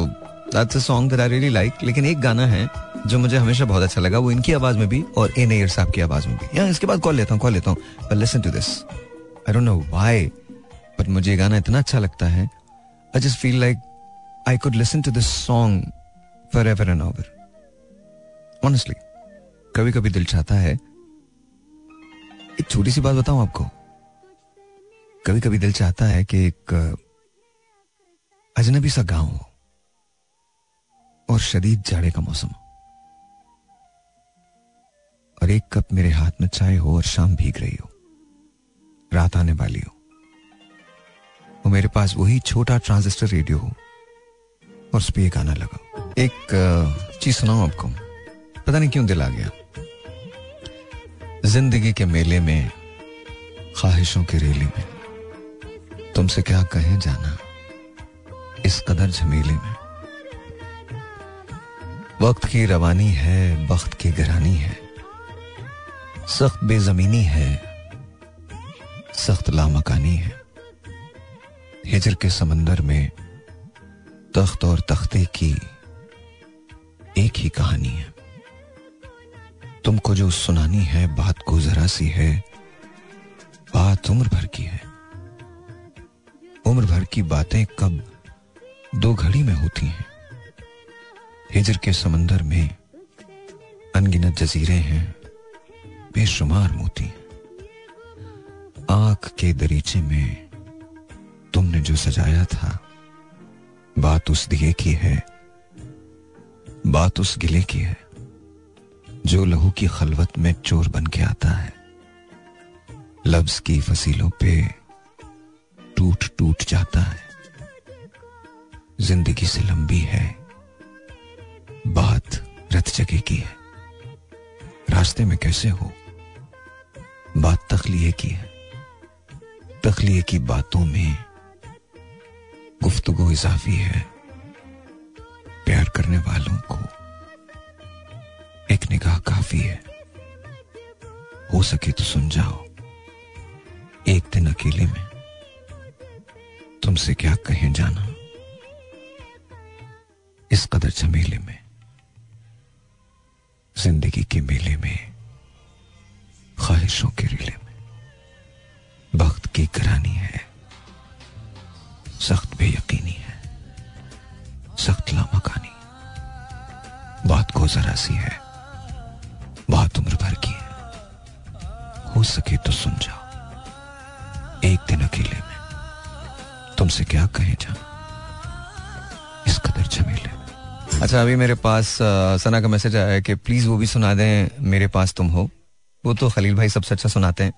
that's a song that I really like लेकिन एक गाना है जो मुझे हमेशा बहुत अच्छा लगा वो इनकी आवाज़ में भी और ए नैयर साहब की आवाज़ में भी। या इसके बाद कॉल लेता हूँ कॉल लेता हूँ। Listen to this I don't know why but मुझे गाना इतना अच्छा लगता है। I just feel like I could listen to this song forever and ever. Honestly, कभी कभी दिल चाहता है। एक छोटी सी बात बताऊँ आपको? कभी कभी दिल चाहता है कि एक अजनबी सा गाँव हो और शदीद जाड़े का मौसम। और एक कप मेरे हाथ में चाय हो और शाम भीग रही हो। रात आने वाली हो। वो मेरे पास वही छोटा ट्रांजिस्टर रेडियो हो। और उस पर गाना लगा। एक चीज़ सुनाऊं आपको? पता नहीं क्यों दिल आ गया। ज़िंदगी के मेले में, ख्वाहिशों के रेले में, तुमसे क्या कहे जाना, इस कदर झमेले में। वक्त की रवानी है वक्त की गरानी है। सख्त बेजमीनी है, सख्त लामकानी है। हिजर के समंदर में तख्त और तख्ते की एक ही कहानी है। तुमको जो सुनानी है, बात को जरा सी है, बात उम्र भर की है। उम्र भर की बातें कब दो घड़ी में होती हैं। हिजर के समंदर में अनगिनत जजीरे हैं, बेशुमार मोती। आँख के दरीचे में तुमने जो सजाया था, बात उस दिए की है, बात उस गिले की है, जो लहू की खलवत में चोर बन के आता है। लफ्ज की फसीलों पे टूट टूट जाता है, ज़िंदगी से लंबी है। बात रथ जगह की है। रास्ते में कैसे हो? बात तखलिए की है। तखलिए की बातों में गुफ्तगु इजाफी है। प्यार करने वालों को एक निगाह काफ़ी है। हो सके तो सुन जाओ एक दिन अकेले में तुमसे क्या कहें जाना? इस कदर झमेले में ज़िंदगी के मेले में ख्वाहिशों के रिले में। अच्छा अभी मेरे पास सना का मैसेज आया है कि प्लीज़ वो भी सुना दें, मेरे पास तुम हो। वो तो खलील भाई सबसे अच्छा सुनाते हैं।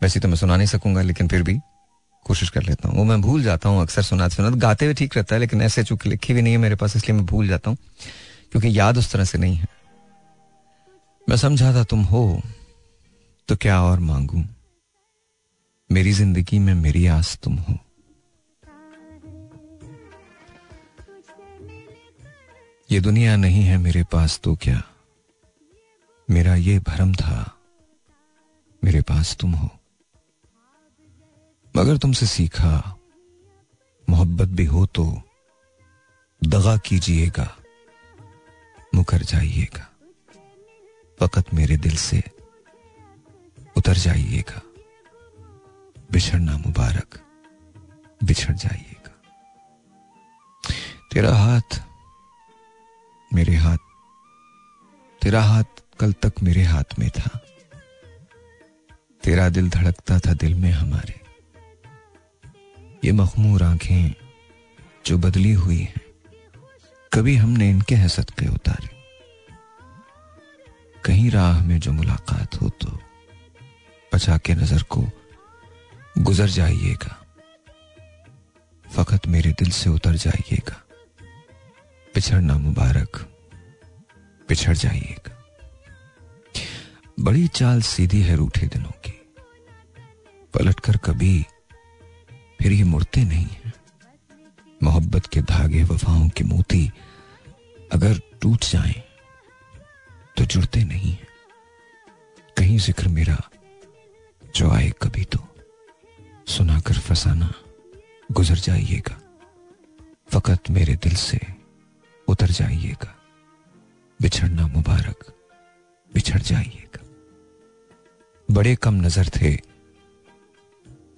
वैसे तो मैं सुना नहीं सकूँगा, लेकिन फिर भी कोशिश कर लेता हूँ। वो मैं भूल जाता हूँ, अक्सर सुना सुना, गाते हुए ठीक रहता है, लेकिन ऐसे चूँकि लिखी भी नहीं है मेरे पास, इसलिए मैं भूल जाता हूँ, क्योंकि याद उस तरह से नहीं है। मैं समझा था तुम हो तो क्या और मांगू? मेरी ज़िंदगी में मेरी आस तुम हो। ये दुनिया नहीं है मेरे पास तो क्या? मेरा ये भरम था, मेरे पास तुम हो। मगर तुमसे सीखा, मोहब्बत भी हो तो दगा कीजिएगा, मुकर जाइएगा, फकत मेरे दिल से उतर जाइएगा, बिछड़ना मुबारक, बिछड़ जाइएगा। तेरा हाथ मेरे हाथ, तेरा हाथ कल तक मेरे हाथ में था। तेरा दिल धड़कता था दिल में हमारे। ये मखमूर आँखें जो बदली हुई हैं, कभी हमने इनके हसद के उतारे। कहीं राह में जो मुलाकात हो तो बचा के नज़र को गुजर जाइएगा। फकत मेरे दिल से उतर जाइएगा। पिछड़ना मुबारक, पिछड़ जाइएगा बड़ी चाल सीधी है रूठे दिनों की। पलटकर कभी फिर ये मुड़ते नहीं है। मोहब्बत के धागे वफाओं की मोती अगर टूट जाएँ तो जुड़ते नहीं है। कहीं ज़िक्र मेरा जो आए कभी तो। सुनाकर फसाना गुजर जाइएगा। फकत मेरे दिल से उतर जाइएगा। बिछड़ना मुबारक। बिछड़ जाइएगा। बड़े कम नज़र थे।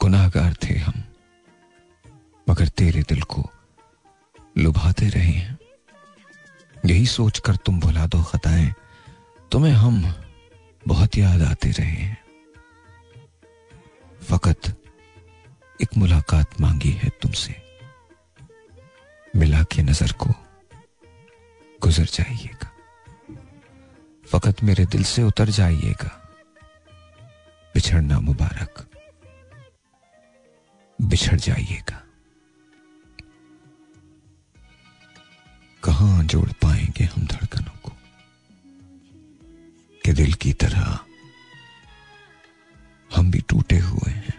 गुनाहगार थे हम। मगर तेरे दिल को लुभाते रहे हैं। यही सोचकर तुम भुला दो खताएँ। तुम्हें हम बहुत याद आते रहे हैं। फकत एक मुलाकात मांगी है तुमसे। मिला के नज़र को। गुजर जाइएगा। फकत मेरे दिल से उतर जाइएगा। बिछड़ना मुबारक। बिछड़ जाइएगा। कहाँ जोड़ पाएँगे हम धड़कनों को? कि दिल की तरह हम भी टूटे हुए हैं।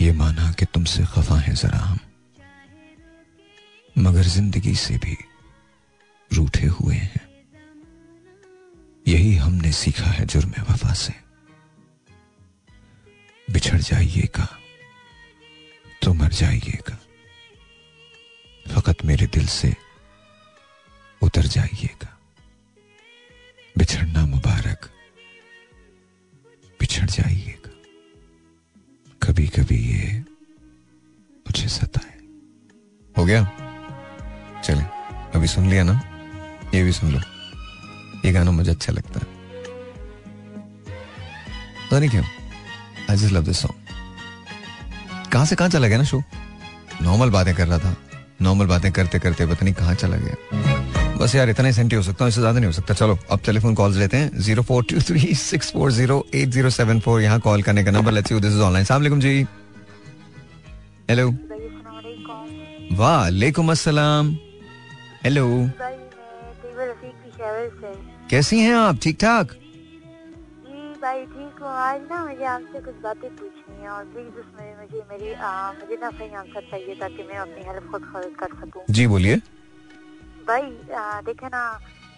ये माना कि तुमसे खफा है जरा हम। मगर ज़िंदगी से भी रूठे हुए हैं। यही हमने सीखा है जुर्म वफा से। बिछड़ जाइएगा तो मर जाइएगा। फकत मेरे दिल से उतर जाइएगा। बिछड़ना मुबारक, बिछड़ जाइएगा। कभी कभी ये मुझे सताए। हो गया? चले, अभी सुन लिया ना? ये भी सुन लो। ये गाना मुझे अच्छा लगता है। पता नहीं क्यों I just love this song कहाँ से कहाँ चला गया ना शो नॉर्मल बातें कर रहा था। नॉर्मल बातें करते करते पता नहीं कहाँ चला गया। बस यार इतना ही सेंटी हो सकता हूँ इससे ज़्यादा नहीं हो सकता। चलो अब टेलीफोन कॉल्स लेते हैं। Zero four two three six four zero eight zero seven four यहाँ कॉल करने का number let's you this is online सलाम जी। हेलो वालेकुम अस्सलाम। हेलो कैसी हैं आप? ठीक ठाक? जी भाई ठीक हूँ। आज ना मुझे आपसे कुछ बातें पूछनी है और प्लीज़ उसमें मुझे मेरी आ, मुझे ना सही आंसर चाहिए ताकि मैं अपनी हेल्प खुद कर सकूँ। जी बोलिए। भाई देखे ना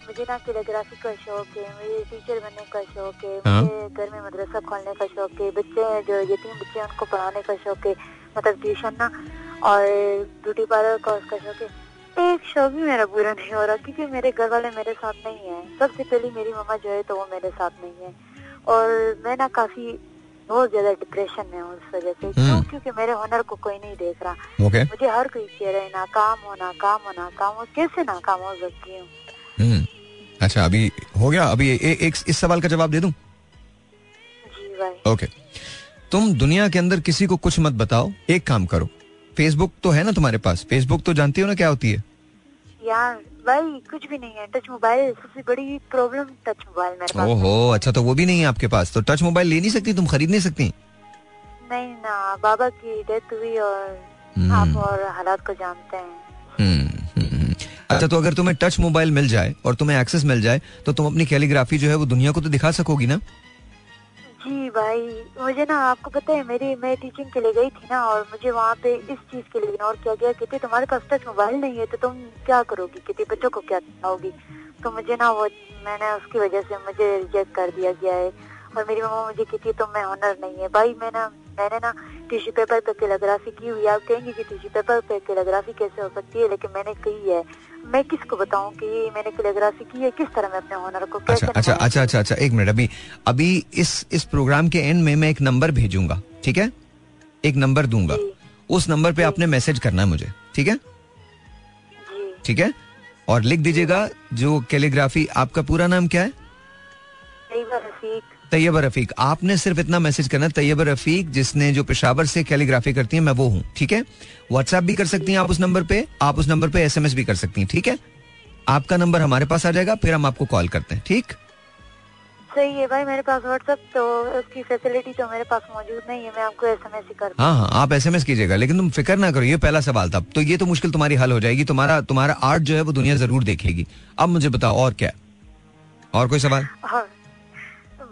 मुझे ना कैलीग्राफी का शौक है मुझे टीचर बनने का शौक है हाँ। मुझे घर में मदरसा खोलने का शौक है बच्चे जो यतीम बच्चे हैं, उनको पढ़ाने का शौक है मतलब ट्यूशन ना और ब्यूटी पार्लर का उसका शौक है। एक भी मेरा पूरा नहीं हो रहा क्योंकि मेरे घर वाले मेरे साथ नहीं है। सबसे पहले मेरी मम्मा जो है तो वो मेरे साथ नहीं है। और मैं ना काफ़ी बहुत ज़्यादा डिप्रेशन में हूँ उस वजह से क्यों? हम्म। क्योंकि मेरे हुनर को कोई नहीं देख रहा। ओके मुझे हर कोई कह रहा है नाकाम हो नाकाम हो नाकाम हो। कैसे नाकाम हो सकती हूँ। हम्म। अच्छा अभी हो गया? अभी ए, ए, एक इस सवाल का जवाब दे दूँ? जी भाई। ओके तुम दुनिया के अंदर किसी को कुछ मत बताओ एक काम करो। फेसबुक तो है ना तुम्हारे पास? फेसबुक तो जानती हो ना क्या होती है? यार भाई कुछ भी नहीं है। टच मोबाइल सबसे बड़ी प्रॉब्लम टच मोबाइल मेरे पास ओहो अच्छा तो वो भी नहीं है आपके पास? तो टच मोबाइल ले नहीं सकती तुम खरीद नहीं सकती? नहीं ना बाबा की डेथ हुई और हम्म। आप और हालात को जानते हैं। हम्म, हम्म। अच्छा तो अगर तुम्हें टच मोबाइल मिल जाए और तुम्हें एक्सेस मिल जाए तो तुम अपनी कैलीग्राफी जो है वो दुनिया को तो दिखा सकोगी ना? जी भाई, मुझे ना आपको पता है, मेरी, मैं टीचिंग के लिए गई थी ना और मुझे वहाँ पे इस चीज़ के लिए इग्नोर किया गया कहते तुम्हारे पास टच मोबाइल नहीं है तो तुम क्या करोगी? कहते बच्चों को क्या सिखाओगी तो मुझे ना वो, मैंने उसकी वजह से मुझे रिजेक्ट कर दिया गया है। और मेरी मम्मा मुझे कहती है, तुम मैं हुनर नहीं है। भाई मैं ना मैंने ना टिश्यू पेपर पे कैलीग्राफी की हुई आप कहेंगे कि टिश्यू पेपर पे कैलीग्राफी कैसे हो सकती है? लेकिन मैंने की है। मैं किसको बताऊँ कि मैंने कैलीग्राफी की है? किस तरह मैं अपने हुनर को अच्छा अच्छा अच्छा अच्छा अच्छा एक मिनट अभी अभी इस इस प्रोग्राम के एंड में मैं एक नंबर भेजूँगा ठीक है? एक नंबर दूँगा। उस नंबर पे आपने मैसेज करना है मुझे ठीक है? ठीक है? और लिख दीजिएगा जो कैलीग्राफी आपका पूरा नाम क्या है? रफीक तैयबा रफीक आपने सिर्फ़ इतना मैसेज करना तैयबा रफीक जिसने जो पेशावर से कैलीग्राफी करती है मैं वो हूँ ठीक है? व्हाट्सएप भी कर सकती हैं आप उस नंबर पे आप उस नंबर पे एसएमएस भी कर सकती हैं ठीक है? आपका नंबर हमारे पास आ जाएगा फिर हम आपको कॉल करते हैं ठीक? सही है भाई मेरे पास व्हाट्सएप तो उसकी फैसिलिटी तो मेरे पास मौजूद नहीं है मैं आपको एसएमएस ही कर हाँ हाँ आप एसएमएस कीजिएगा लेकिन तुम फ़िक्र ना करो ये पहला सवाल था तो ये तो मुश्किल तुम्हारी हल हो जाएगी तुम्हारा तुम्हारा आर्ट जो है वो दुनिया ज़रूर देखेगी। अब मुझे बताओ और क्या? और कोई सवाल? हाँ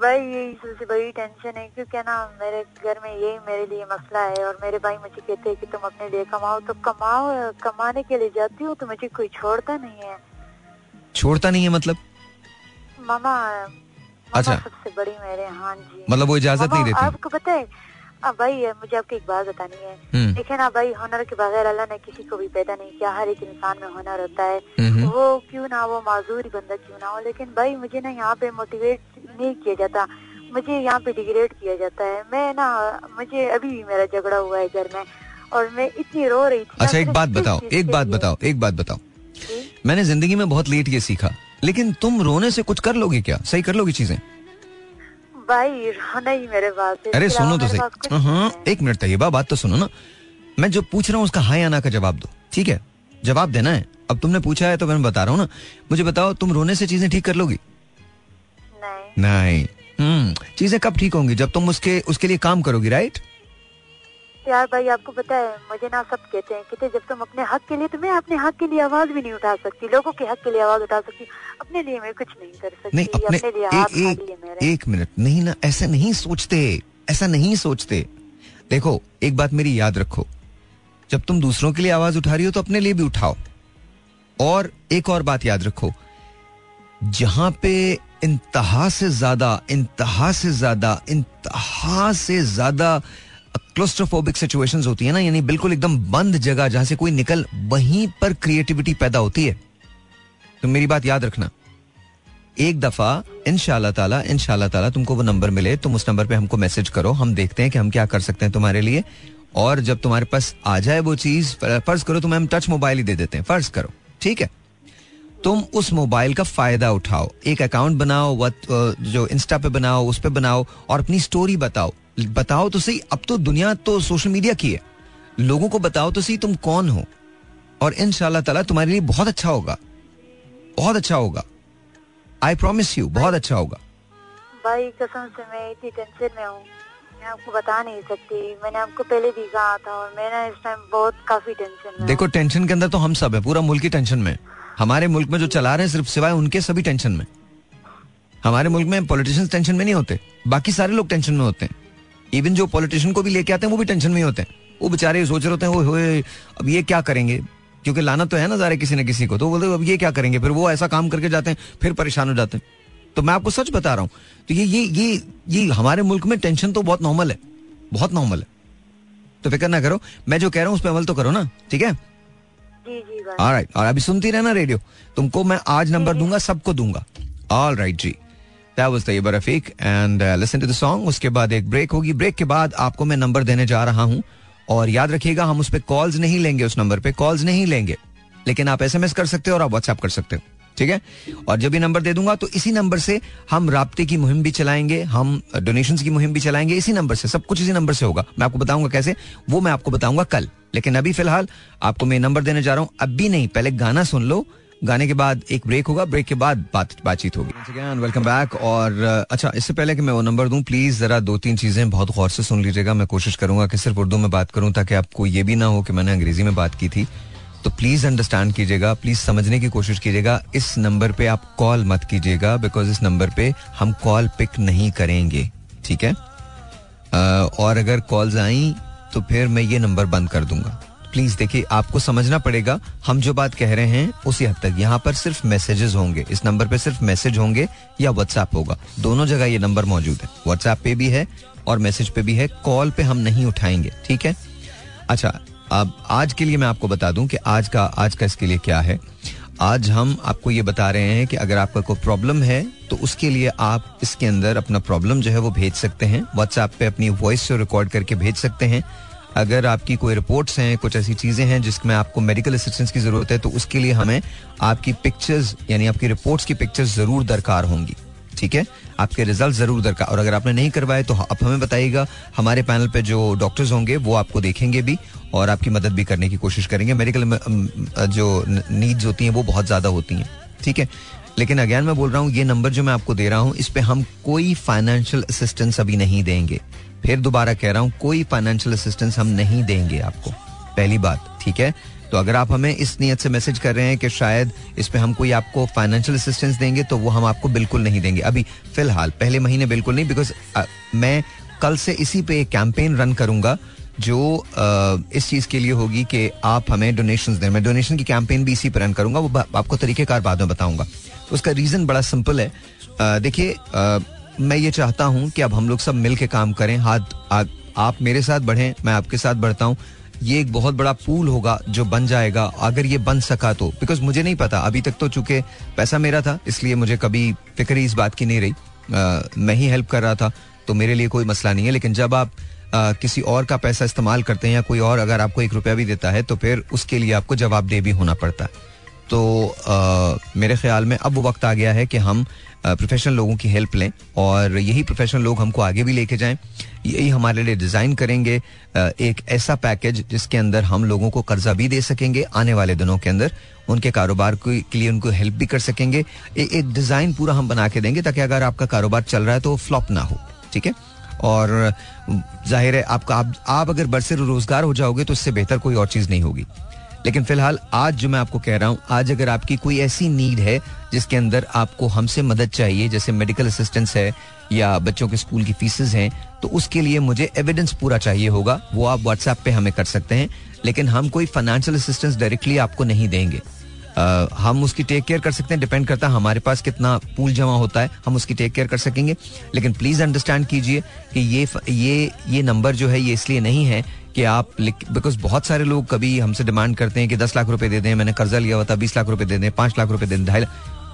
भाई यही सबसे बड़ी टेंशन है क्योंकि ना मेरे घर में यही मेरे लिए मसला है और मेरे भाई मुझे कहते हैं कि तुम अपने लिए कमाओ तो कमाओ कमाने के लिए जाती हूँ तो मुझे कोई छोड़ता नहीं है। छोड़ता नहीं है मतलब? मामा मामा अच्छा। सबसे बड़ी मेरे हाँ जी। मतलब वो इजाज़त नहीं देती? आपको पता है अब भाई मुझे आपको एक बात बतानी है। हम्म, देखे ना भाई हुनर के बगैर अल्लाह ने किसी को भी पैदा नहीं किया। हर एक इंसान में हुनर होता है। वो क्यों ना वो माजूर बंदा क्यों ना हो? लेकिन भाई मुझे ना यहाँ पे मोटिवेट नहीं किया जाता। मुझे यहाँ पे डिग्रेड किया जाता है। मैं ना मुझे अभी भी मेरा झगड़ा हुआ है घर में। और मैं इतनी रो रही थी अच्छा एक बात बताओ एक बात बताओ एक बात बताओ। मैंने ज़िंदगी में बहुत लेट ये सीखा। लेकिन तुम रोने से कुछ कर लोगे क्या? सही कर लोगी चीज़ें? भाई ही मेरे पास अरे सुनो तो सही। हाँ एक मिनट तैयबा बात तो सुनो ना। मैं जो पूछ रहा हूँ उसका हाँ या ना का जवाब दो ठीक है? जवाब देना है। अब तुमने पूछा है तो मैं बता रहा हूँ ना। मुझे बताओ तुम रोने से चीज़ें ठीक कर लोगी? नहीं। नहीं। हम्म चीज़ें कब ठीक होंगी? जब तुम उसके उसके लिए काम करोगी राइट यार भाई आपको पता है मुझे ना सब कहते हैं कहते जब तुम अपने हक के लिए तो मैं अपने हक के लिए आवाज़ भी नहीं उठा सकती लोगों के हक के लिए आवाज़ उठा सकती अपने लिए मैं कुछ नहीं कर सकती नहीं अपने अपने लिए एक एक एक मिनट नहीं ना ऐसा नहीं सोचते ऐसा नहीं सोचते। देखो एक बात मेरी याद रखो जब तुम दूसरों के लिए आवाज़ उठा रही हो तो अपने लिए भी उठाओ। और एक और बात याद रखो जहाँ पे इंतहा से ज़्यादा इंतहा से ज़्यादा इंतहा से ज़्यादा क्लोस्ट्रोफोबिक सिचुएशंस होती है ना, यानी बिल्कुल एकदम बंद जगह जहाँ से कोई निकल, वहीं पर क्रिएटिविटी पैदा होती है। तो मेरी बात याद रखना। एक दफ़ा इनशाला ताला इनशाला ताला तुमको वो नंबर मिले, तुम उस नंबर पे हमको मैसेज करो, हम देखते हैं कि हम क्या कर सकते हैं तुम्हारे लिए। और जब तुम्हारे पास आ जाए वो चीज़ फ़र्ज़ करो तुम्हें हम टच मोबाइल ही दे देते हैं, फ़र्ज़ करो, ठीक है? तुम उस मोबाइल का फ़ायदा उठाओ, एक अकाउंट बनाओ जो इंस्टा पे बनाओ, उस पर बनाओ, और अपनी स्टोरी बताओ। बताओ तो सही अब तो दुनिया तो सोशल मीडिया की है। लोगों को बताओ तो सही तुम कौन हो। और इन ताला तुम्हारे लिए बहुत अच्छा होगा। बहुत अच्छा होगा। आई प्रोमिस यू बहुत अच्छा होगा। भाई कसम से मैं इतनी टेंशन में हूँ। मैं आपको बता नहीं सकती। मैंने आपको पहले भी कहा था और मैं इस टाइम बहुत काफ़ी टेंशन में देखो टेंशन के अंदर तो हम सब है पूरा मुल्क ही टेंशन में हमारे मुल्क में जो चला रहे हैं सिर्फ़ सिवाय उनके सभी टेंशन में। हमारे मुल्क में पॉलिटिशियंस टेंशन में नहीं होते। बाकी सारे लोग टेंशन में होते हैं। इवन जो पॉलिटिशियन को भी लेके आते हैं वो भी टेंशन में होते हैं। वो बेचारे सोच रहे होते हैं "ओए अब ये क्या करेंगे? क्योंकि लाना तो है ना जारे किसी न किसी को तो बोलते अब ये क्या करेंगे? फिर वो ऐसा काम करके जाते हैं फिर परेशान हो जाते हैं। तो मैं आपको सच बता रहा हूँ तो ये ये ये ये हमारे मुल्क में टेंशन तो बहुत नॉर्मल है बहुत नॉर्मल है। तो फ़िक्र ना करो मैं जो कह रहा हूँ उस पर अमल तो करो ना ठीक है? और अभी सुनती रहना रेडियो तुमको मैं आज नंबर दूँगा सबको दूँगा। All right ji. That was Tayyaba Rafiq and listen to the song उसके बाद एक ब्रेक होगी. ब्रेक के बाद आपको मैं नंबर देने जा रहा हूँ। और याद रखिएगा, हम उस पर कॉल्स नहीं लेंगे उस नंबर पे. कॉल्स नहीं लेंगे. लेकिन आप एसएमएस कर सकते हो और आप व्हाट्सएप कर सकते हो. ठीक है? और जब ये नंबर दे दूँगा तो इसी नंबर से हम राब्ते की मुहिम भी चलाएँगे. हम डोनेशंस की मुहिम भी चलाएँगे. इसी नंबर से. सब कुछ इसी नंबर से होगा. मैं आपको बताऊँगा कैसे? वो मैं आपको बताऊँगा कल. लेकिन अभी फ़िलहाल आपको मैं नंबर देने जा रहा हूँ. अभी नहीं. पहले गाना सुन लो. गाने के बाद एक ब्रेक होगा ब्रेक के बाद बात, बातचीत होगी। वेलकम बैक और अच्छा इससे पहले कि मैं वो नंबर दूँ प्लीज़ जरा दो तीन चीज़ें बहुत गौर से सुन लीजिएगा। मैं कोशिश करूँगा कि सिर्फ़ उर्दू में बात करूँ ताकि आपको ये भी ना हो कि मैंने अंग्रेज़ी में बात की थी। तो प्लीज़ अंडरस्टैंड कीजिएगा प्लीज़ समझने की कोशिश कीजिएगा। इस नंबर पे आप कॉल मत कीजिएगा बिकॉज़ इस नंबर पे हम कॉल पिक नहीं करेंगे, ठीक है? और अगर कॉल्स आई तो फिर मैं ये नंबर बंद कर दूँगा। प्लीज़ देखिए, आपको समझना पड़ेगा, हम जो बात कह रहे हैं, उसी हद तक। यहाँ पर सिर्फ़ मैसेजेस होंगे। इस नंबर पे सिर्फ़ मैसेज होंगे या व्हाट्सएप होगा। दोनों जगह ये नंबर मौजूद है। व्हाट्सएप पे भी है और मैसेज पे भी है। कॉल पे हम नहीं उठाएँगे, ठीक है? अच्छा अब आज के लिए मैं आपको बता दूँ कि आज का आज का इसके लिए क्या है। आज हम आपको ये बता रहे हैं कि अगर आपका कोई प्रॉब्लम है तो उसके लिए आप इसके अंदर अपना प्रॉब्लम जो है वो भेज सकते हैं। व्हाट्सएप पे अपनी वॉइस रिकॉर्ड करके भेज सकते हैं। अगर आपकी कोई रिपोर्ट्स हैं, कुछ ऐसी चीज़ें हैं जिसमें आपको मेडिकल असिस्टेंस की ज़रूरत है तो उसके लिए हमें आपकी पिक्चर्स यानी आपकी रिपोर्ट्स की पिक्चर्स ज़रूर दरकार होंगी। ठीक है? आपके रिज़ल्ट ज़रूर दरकार। और अगर आपने नहीं करवाए तो आप हमें बताइएगा। हमारे पैनल पे जो डॉक्टर्स होंगे, वो आपको देखेंगे भी और आपकी मदद भी करने की कोशिश करेंगे। मेडिकल जो नीड्स होती हैं, वो बहुत ज़्यादा होती हैं। ठीक है? लेकिन अगैन मैं बोल रहा हूँ, ये नंबर जो मैं आपको दे रहा हूँ, इस पर हम कोई फाइनेंशियल असिस्टेंस अभी नहीं देंगे। फिर दोबारा कह रहा हूँ कोई फाइनेंशियल असिस्टेंस हम नहीं देंगे आपको। पहली बात ठीक है? तो अगर आप हमें इस नीयत से मैसेज कर रहे हैं कि शायद इस पे हम कोई आपको फाइनेंशियल असिस्टेंस देंगे तो वो हम आपको बिल्कुल नहीं देंगे। अभी फ़िलहाल पहले महीने बिल्कुल नहीं बिकॉज़ मैं कल से इसी पे एक कैंपेन रन करूँगा जो आ, इस चीज़ के लिए होगी कि आप हमें डोनेशन दें। मैं डोनेशन की कैंपेन भी इसी पर रन करूँगा वो आपको तरीकेकार बाद में बताऊँगा। उसका रीजन बड़ा सिंपल है। देखिए मैं ये चाहता हूँ कि अब हम लोग सब मिल के काम करें। हाथ आप मेरे साथ बढ़ें मैं आपके साथ बढ़ता हूँ। ये एक बहुत बड़ा पूल होगा जो बन जाएगा अगर ये बन सका तो। बिकॉज़ मुझे नहीं पता अभी तक तो चूँकि पैसा मेरा था इसलिए मुझे कभी फ़िक्र इस बात की नहीं रही। आ, मैं ही हेल्प कर रहा था तो मेरे लिए कोई मसला नहीं है लेकिन जब आप आ, किसी और का पैसा इस्तेमाल करते हैं या कोई और अगर आपको एक रुपया भी देता है तो फिर उसके लिए आपको जवाबदेह भी होना पड़ता है। तो आ, मेरे ख्याल में अब वो वक्त आ गया है कि हम प्रोफेशनल लोगों की हेल्प लें और यही प्रोफेशनल लोग हमको आगे भी लेके जाएँ। यही हमारे लिए डिज़ाइन करेंगे। एक ऐसा पैकेज जिसके अंदर हम लोगों को कर्जा भी दे सकेंगे आने वाले दिनों के अंदर। उनके कारोबार के लिए उनको हेल्प भी कर सकेंगे। एक डिज़ाइन पूरा हम बना के देंगे ताकि अगर आपका कारोबार चल रहा है तो फ्लॉप ना हो ठीक है? और ज़ाहिर है आपका आप, आप अगर बरसर रोज़गार हो जाओगे तो इससे बेहतर कोई और चीज़ नहीं होगी। लेकिन फ़िलहाल आज जो मैं आपको कह रहा हूँ आज अगर आपकी कोई ऐसी नीड है जिसके अंदर आपको हमसे मदद चाहिए जैसे मेडिकल असिस्टेंस है या बच्चों के स्कूल की फीसेस हैं तो उसके लिए मुझे एविडेंस पूरा चाहिए होगा। वो आप व्हाट्सएप पे हमें कर सकते हैं लेकिन हम कोई फाइनेंशियल असिस्टेंस डायरेक्टली आपको नहीं देंगे। Uh, हम उसकी टेक केयर कर सकते हैं डिपेंड करता है हमारे पास कितना पूल जमा होता है हम उसकी टेक केयर कर सकेंगे। लेकिन प्लीज़ अंडरस्टैंड कीजिए कि ये ये ये नंबर जो है ये इसलिए नहीं है कि आप बिकॉज़ बहुत सारे लोग कभी हमसे डिमांड करते हैं कि दस लाख रुपए दे दें, मैंने कर्जा लिया हुआ था, बीस लाख रुपए दे दें, पाँच लाख रुपए दे दें, ढाई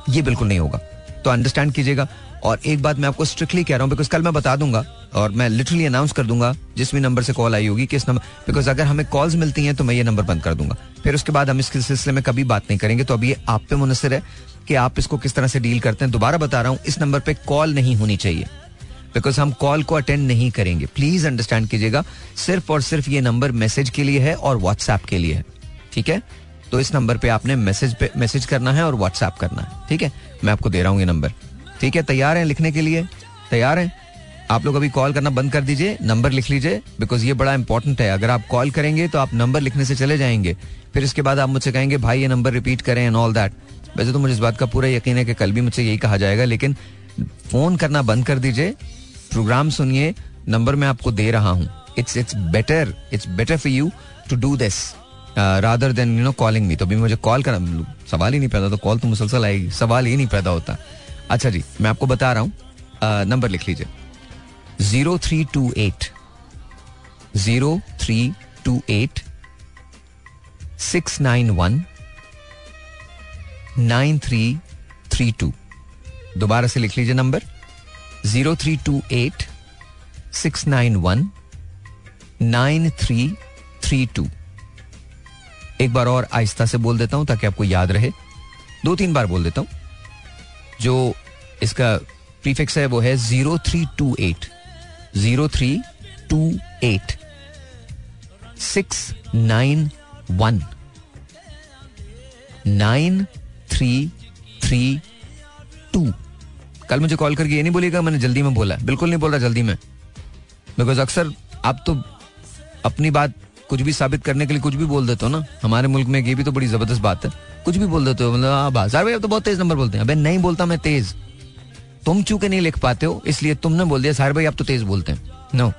ये बिल्कुल नहीं होगा। तो अंडरस्टैंड कीजिएगा। और एक बात मैं आपको स्ट्रिक्टली कह रहा हूँ बिकॉज़ कल मैं बता दूँगा, और मैं लिटरली अनाउंस कर दूँगा, जिस भी नंबर से कॉल आई होगी, किस नंबर बिकॉज़ अगर हमें कॉल्स मिलती हैं तो मैं ये नंबर बंद कर दूँगा। फिर उसके बाद हम इसके सिलसिले में कभी बात नहीं करेंगे। तो अभी आप पे मुनसर है कि आप इसको किस तरह से डील करते हैं, दोबारा बता रहा हूँ, इस नंबर पे कॉल नहीं होनी चाहिए। बिकॉज़ हम कॉल को अटेंड नहीं करेंगे। प्लीज़ अंडरस्टैंड कीजिएगा, सिर्फ़ और सिर्फ़ ये नंबर मैसेज के लिए है और व्हाट्सएप के लिए है। ठीक है? तो इस नंबर पे आपने मैसेज पे, मैसेज करना है और व्हाट्सएप करना है। ठीक है? मैं आपको दे रहा हूँ ये नंबर। ठीक है? तैयार हैं लिखने के लिए? तैयार हैं? आप लोग अभी कॉल करना बंद कर दीजिए, नंबर लिख लीजिए, बिकॉज़ ये बड़ा इंपॉर्टेंट है। अगर आप कॉल करेंगे तो आप नंबर लिखने से चले जाएँगे। फिर इसके बाद आप मुझसे कहेंगे, भाई, ये नंबर रिपीट करें एंड ऑल दैट वैसे तो मुझे इस बात का पूरा यकीन है कि कल भी मुझसे यही कहा जाएगा, लेकिन फ़ोन करना बंद कर दीजिए। प्रोग्राम सुनिए, नंबर मैं आपको दे रहा हूँ। It's it's better it's better for you to do this rather than you know calling me तो अभी मुझे कॉल करना, सवाल ही नहीं पैदा तो कॉल तो मुसलसल आएगी सवाल ही नहीं पैदा होता। अच्छा जी, मैं आपको बता रहा हूँ नंबर लिख लीजिए। Zero three two eight, zero three two eight, six nine one, nine three three two. दोबारा से लिख लीजिए number. Zero three two eight six nine one nine three three two. एक बार और आहिस्ता से बोल देता हूँ ताकि आपको याद रहे। दो तीन बार बोल देता हूँ। जो इसका प्रीफिक्स है वो है zero three two eight. Zero three two eight. Six nine one. Nine three three two. कल मुझे कॉल करके ये नहीं बोलेगा मैंने जल्दी में बोला बिल्कुल नहीं बोल रहा जल्दी में। बिकॉज़ अक्सर आप तो अपनी बात कुछ भी साबित करने के लिए कुछ भी बोल देते हो ना। हमारे मुल्क में ये भी तो बड़ी ज़बरदस्त बात है। कुछ भी बोल देते हो मतलब आप बाज़ार भाई अब तो बहुत तेज नंबर बोलते हैं। अबे, नहीं बोलता मैं तेज। तुम चूँकि नहीं लिख पाते हो, इसलिए तुमने बोल दिया। सारे भाई, आप तो तेज बोलते हैं। नो.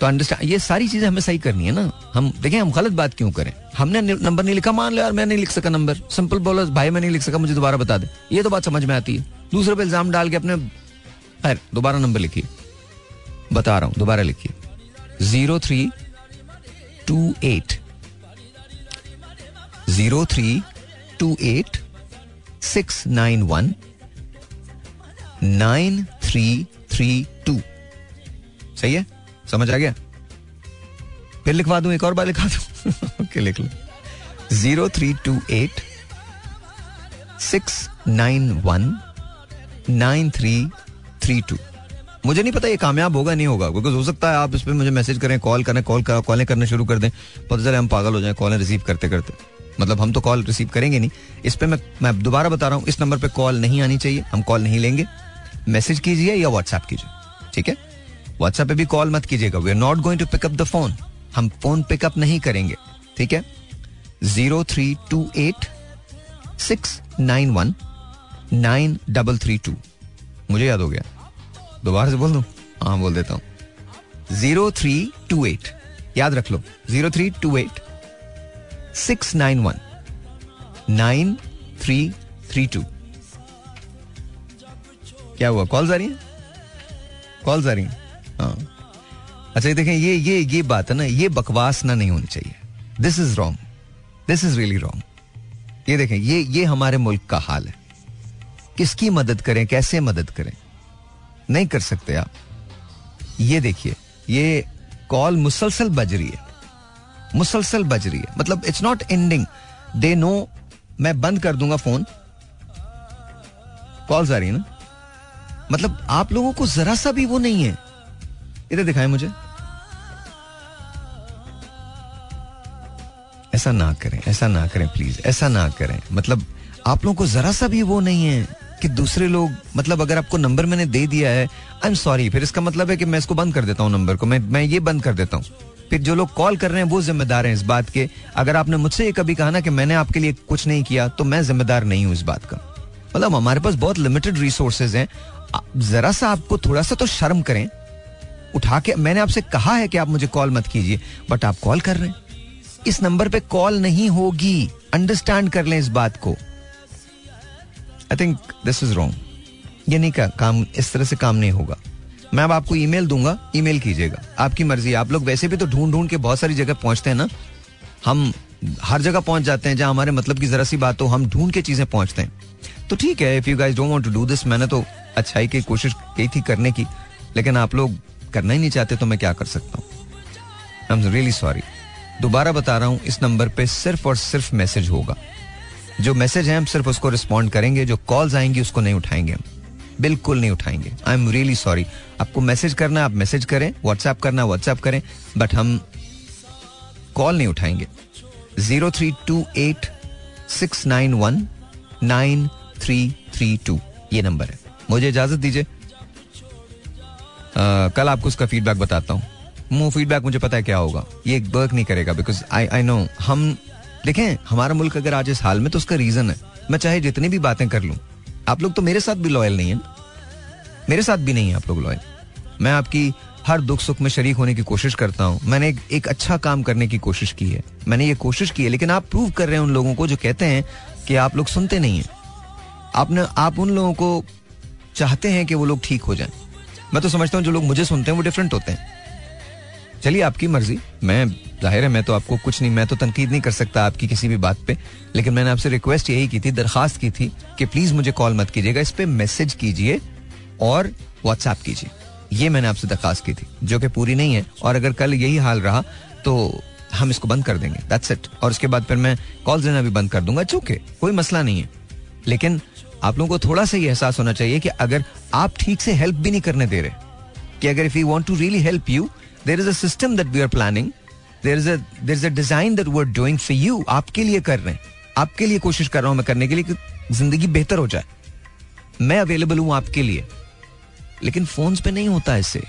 तो अंडरस्टैंड ये सारी चीज़ें हमें सही करनी है ना। हम, देखें, हम गलत बात क्यों करें? हमने नंबर नहीं लिखा। मान लो यार, मैं नहीं लिख सका नंबर। सिंपल बोलो, भाई, मैं नहीं लिख सका, मुझे दोबारा बता दे। ये तो बात समझ में आती है। दूसरे पे इल्ज़ाम डाल के अपने, खैर, दोबारा नंबर लिखिए। बता रहा हूँ, दोबारा लिखिए। Zero three two eight. Zero three two eight six nine one nine three three two. सही है? समझ आ गया? फिर लिखवा दूँ, एक और बार लिखवा दूँ? ओके, लिख लो। Zero three two eight six nine one nine three three two. मुझे नहीं पता ये कामयाब होगा नहीं होगा, बिकॉज़ हो सकता है आप इस पर मुझे मैसेज करें, कॉल करें, कॉल कर, कॉलें करने शुरू कर दें, पता चले हम पागल हो जाएँ कॉलें रिसीव करते करते। मतलब हम तो कॉल रिसीव करेंगे नहीं। इस पर मैं मैं दोबारा बता रहा हूँ, इस नंबर पे कॉल नहीं आनी चाहिए, हम कॉल नहीं लेंगे। मैसेज कीजिए या व्हाट्सएप कीजिए, ठीक है? व्हाट्सएप पे भी कॉल मत कीजिएगा we are not going to pick up the phone हम फ़ोन पिकअप नहीं करेंगे, ठीक है? Zero three two eight six nine one nine double three two मुझे याद हो गया। दोबारा से बोल दू? हाँ बोल देता हूँ। Zero three two eight. याद रख लो। Zero three two eight. Six nine one. Nine three three two क्या हुआ? कॉल आ रही है? कॉल आ रही है। हाँ। अच्छा ये देखें, ये ये ये बात है ना, ये बकवास ना नहीं होनी चाहिए। This is wrong this is really wrong ये देखें, ये ये हमारे मुल्क का हाल है। किसकी मदद करें, कैसे मदद करें? नहीं कर सकते आप। ये देखिए, ये कॉल मुसलसल बज रही है। मुसलसल बज रही है। मतलब it's not ending they know मैं बंद कर दूँगा फ़ोन। कॉल्स आ रही है ना? मतलब आप लोगों को जरा सा भी वो नहीं है। इधर दिखाएँ मुझे। ऐसा ना करें, ऐसा ना करें प्लीज़ ऐसा ना करें। मतलब आप लोगों को जरा सा भी वो नहीं है। कि दूसरे लोग मतलब अगर आपको नंबर मैंने दे दिया है आई एम सॉरी फिर इसका मतलब है कि मैं इसको बंद कर देता हूँ नंबर को, मैं मैं ये बंद कर देता हूँ। फिर जो लोग कॉल कर रहे हैं, वो जिम्मेदार हैं इस बात के। अगर आपने मुझसे ये कभी कहा ना कि मैंने आपके लिए कुछ नहीं किया तो मैं जिम्मेदार नहीं हूँ इस बात का। मतलब हमारे पास बहुत लिमिटेड रिसोर्सेज हैं। जरा सा आपको थोड़ा सा तो शर्म करें। उठा के, मैंने आपसे कहा है कि आप मुझे कॉल मत कीजिए बट आप कॉल कर रहे हैं। इस नंबर पे कॉल नहीं होगी। अंडरस्टैंड कर लें इस बात को। I think this is wrong ये नहीं का काम, इस तरह से काम नहीं होगा। मैं अब आपको ईमेल दूँगा ईमेल कीजिएगा। आपकी मर्ज़ी आप लोग वैसे भी तो ढूंढ ढूंढ के बहुत सारी जगह पहुँचते हैं ना। हम हर जगह पहुँच जाते हैं जहाँ हमारे मतलब की जरा सी बात हो, हम ढूंढ के चीज़ें पहुँचते हैं। तो ठीक है if you guys don't want to do this मैंने तो अच्छाई की कोशिश की थी करने की, लेकिन आप लोग करना ही नहीं चाहते तो मैं क्या कर सकता हूँ? आई एम रियली सॉरी दोबारा बता रहा हूँ, इस नंबर पे सिर्फ़ और सिर्फ़ मैसेज होगा। जो मैसेज है, हम सिर्फ़ उसको रिस्पॉन्ड करेंगे, जो कॉल्स आएँगी, उसको नहीं उठाएँगे हम। बिल्कुल नहीं उठाएँगे। आई एम रियली सॉरी आपको मैसेज करना, आप मैसेज करें व्हाट्सएप करना व्हाट्सएप करें बट हम कॉल नहीं उठाएँगे। Zero three two eight six nine one nine three three two ये नंबर है। मुझे इजाज़त दीजिए। कल आपको उसका फीडबैक बताता हूँ। वो फीडबैक मुझे पता है क्या होगा। ये वर्क नहीं करेगा बिकॉज़ आई आई नो हम देखें हमारा मुल्क अगर आज इस हाल में तो उसका रीजन है। मैं चाहे जितनी भी बातें कर लूँ आप लोग तो मेरे साथ भी लॉयल नहीं है मेरे साथ भी नहीं है आप लोग लॉयल मैं आपकी हर दुख सुख में शरीक होने की कोशिश करता हूँ। मैंने एक, एक अच्छा काम करने की कोशिश की है। मैंने ये कोशिश की है लेकिन आप प्रूव कर रहे हैं उन लोगों को जो कहते हैं कि आप लोग सुनते नहीं हैं। आपने आप उन लोगों को चाहते हैं कि वो लोग ठीक हो जाएँ। मैं तो समझता हूँ जो लोग मुझे सुनते हैं वो डिफरेंट होते हैं। चलिए, आपकी मर्ज़ी। मैं, ज़ाहिर है, मैं तो आपको कुछ नहीं, मैं तो तनकीद नहीं कर सकता आपकी किसी भी बात पे, लेकिन मैंने आपसे रिक्वेस्ट यही की थी, दरखास्त की थी कि प्लीज़ मुझे कॉल मत कीजिएगा, इस पर मैसेज कीजिए और व्हाट्सएप कीजिए। ये मैंने आपसे दरखास्त की थी, जो कि पूरी नहीं है, और अगर कल यही हाल रहा तो हम इसको बंद कर देंगे। दैट्स इट और उसके बाद फिर मैं कॉल देना भी बंद कर दूँगा चूँकि कोई मसला नहीं है। लेकिन आप लोगों को थोड़ा सा ये एहसास होना चाहिए कि अगर आप ठीक से हेल्प भी नहीं करने दे रहे, कि अगर if you want to really help you there is a system that we are planning there is there is a design that we are doing for you आपके लिए कर रहे हैं। आपके लिए कोशिश कर रहा हूँ मैं करने के लिए कि ज़िंदगी बेहतर हो जाए। मैं अवेलेबल हूँ आपके लिए। लेकिन फ़ोन पे नहीं होता इससे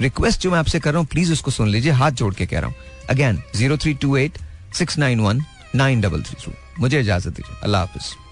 रिक्वेस्ट जो मैं आपसे कर रहा हूँ प्लीज़ उसको सुन लीजिए। हाथ जोड़ के कह रहा हूँ। Again zero three two eight six nine one nine double three two मुझे इजाज़त दीजिए। अल्लाह हाफिज़।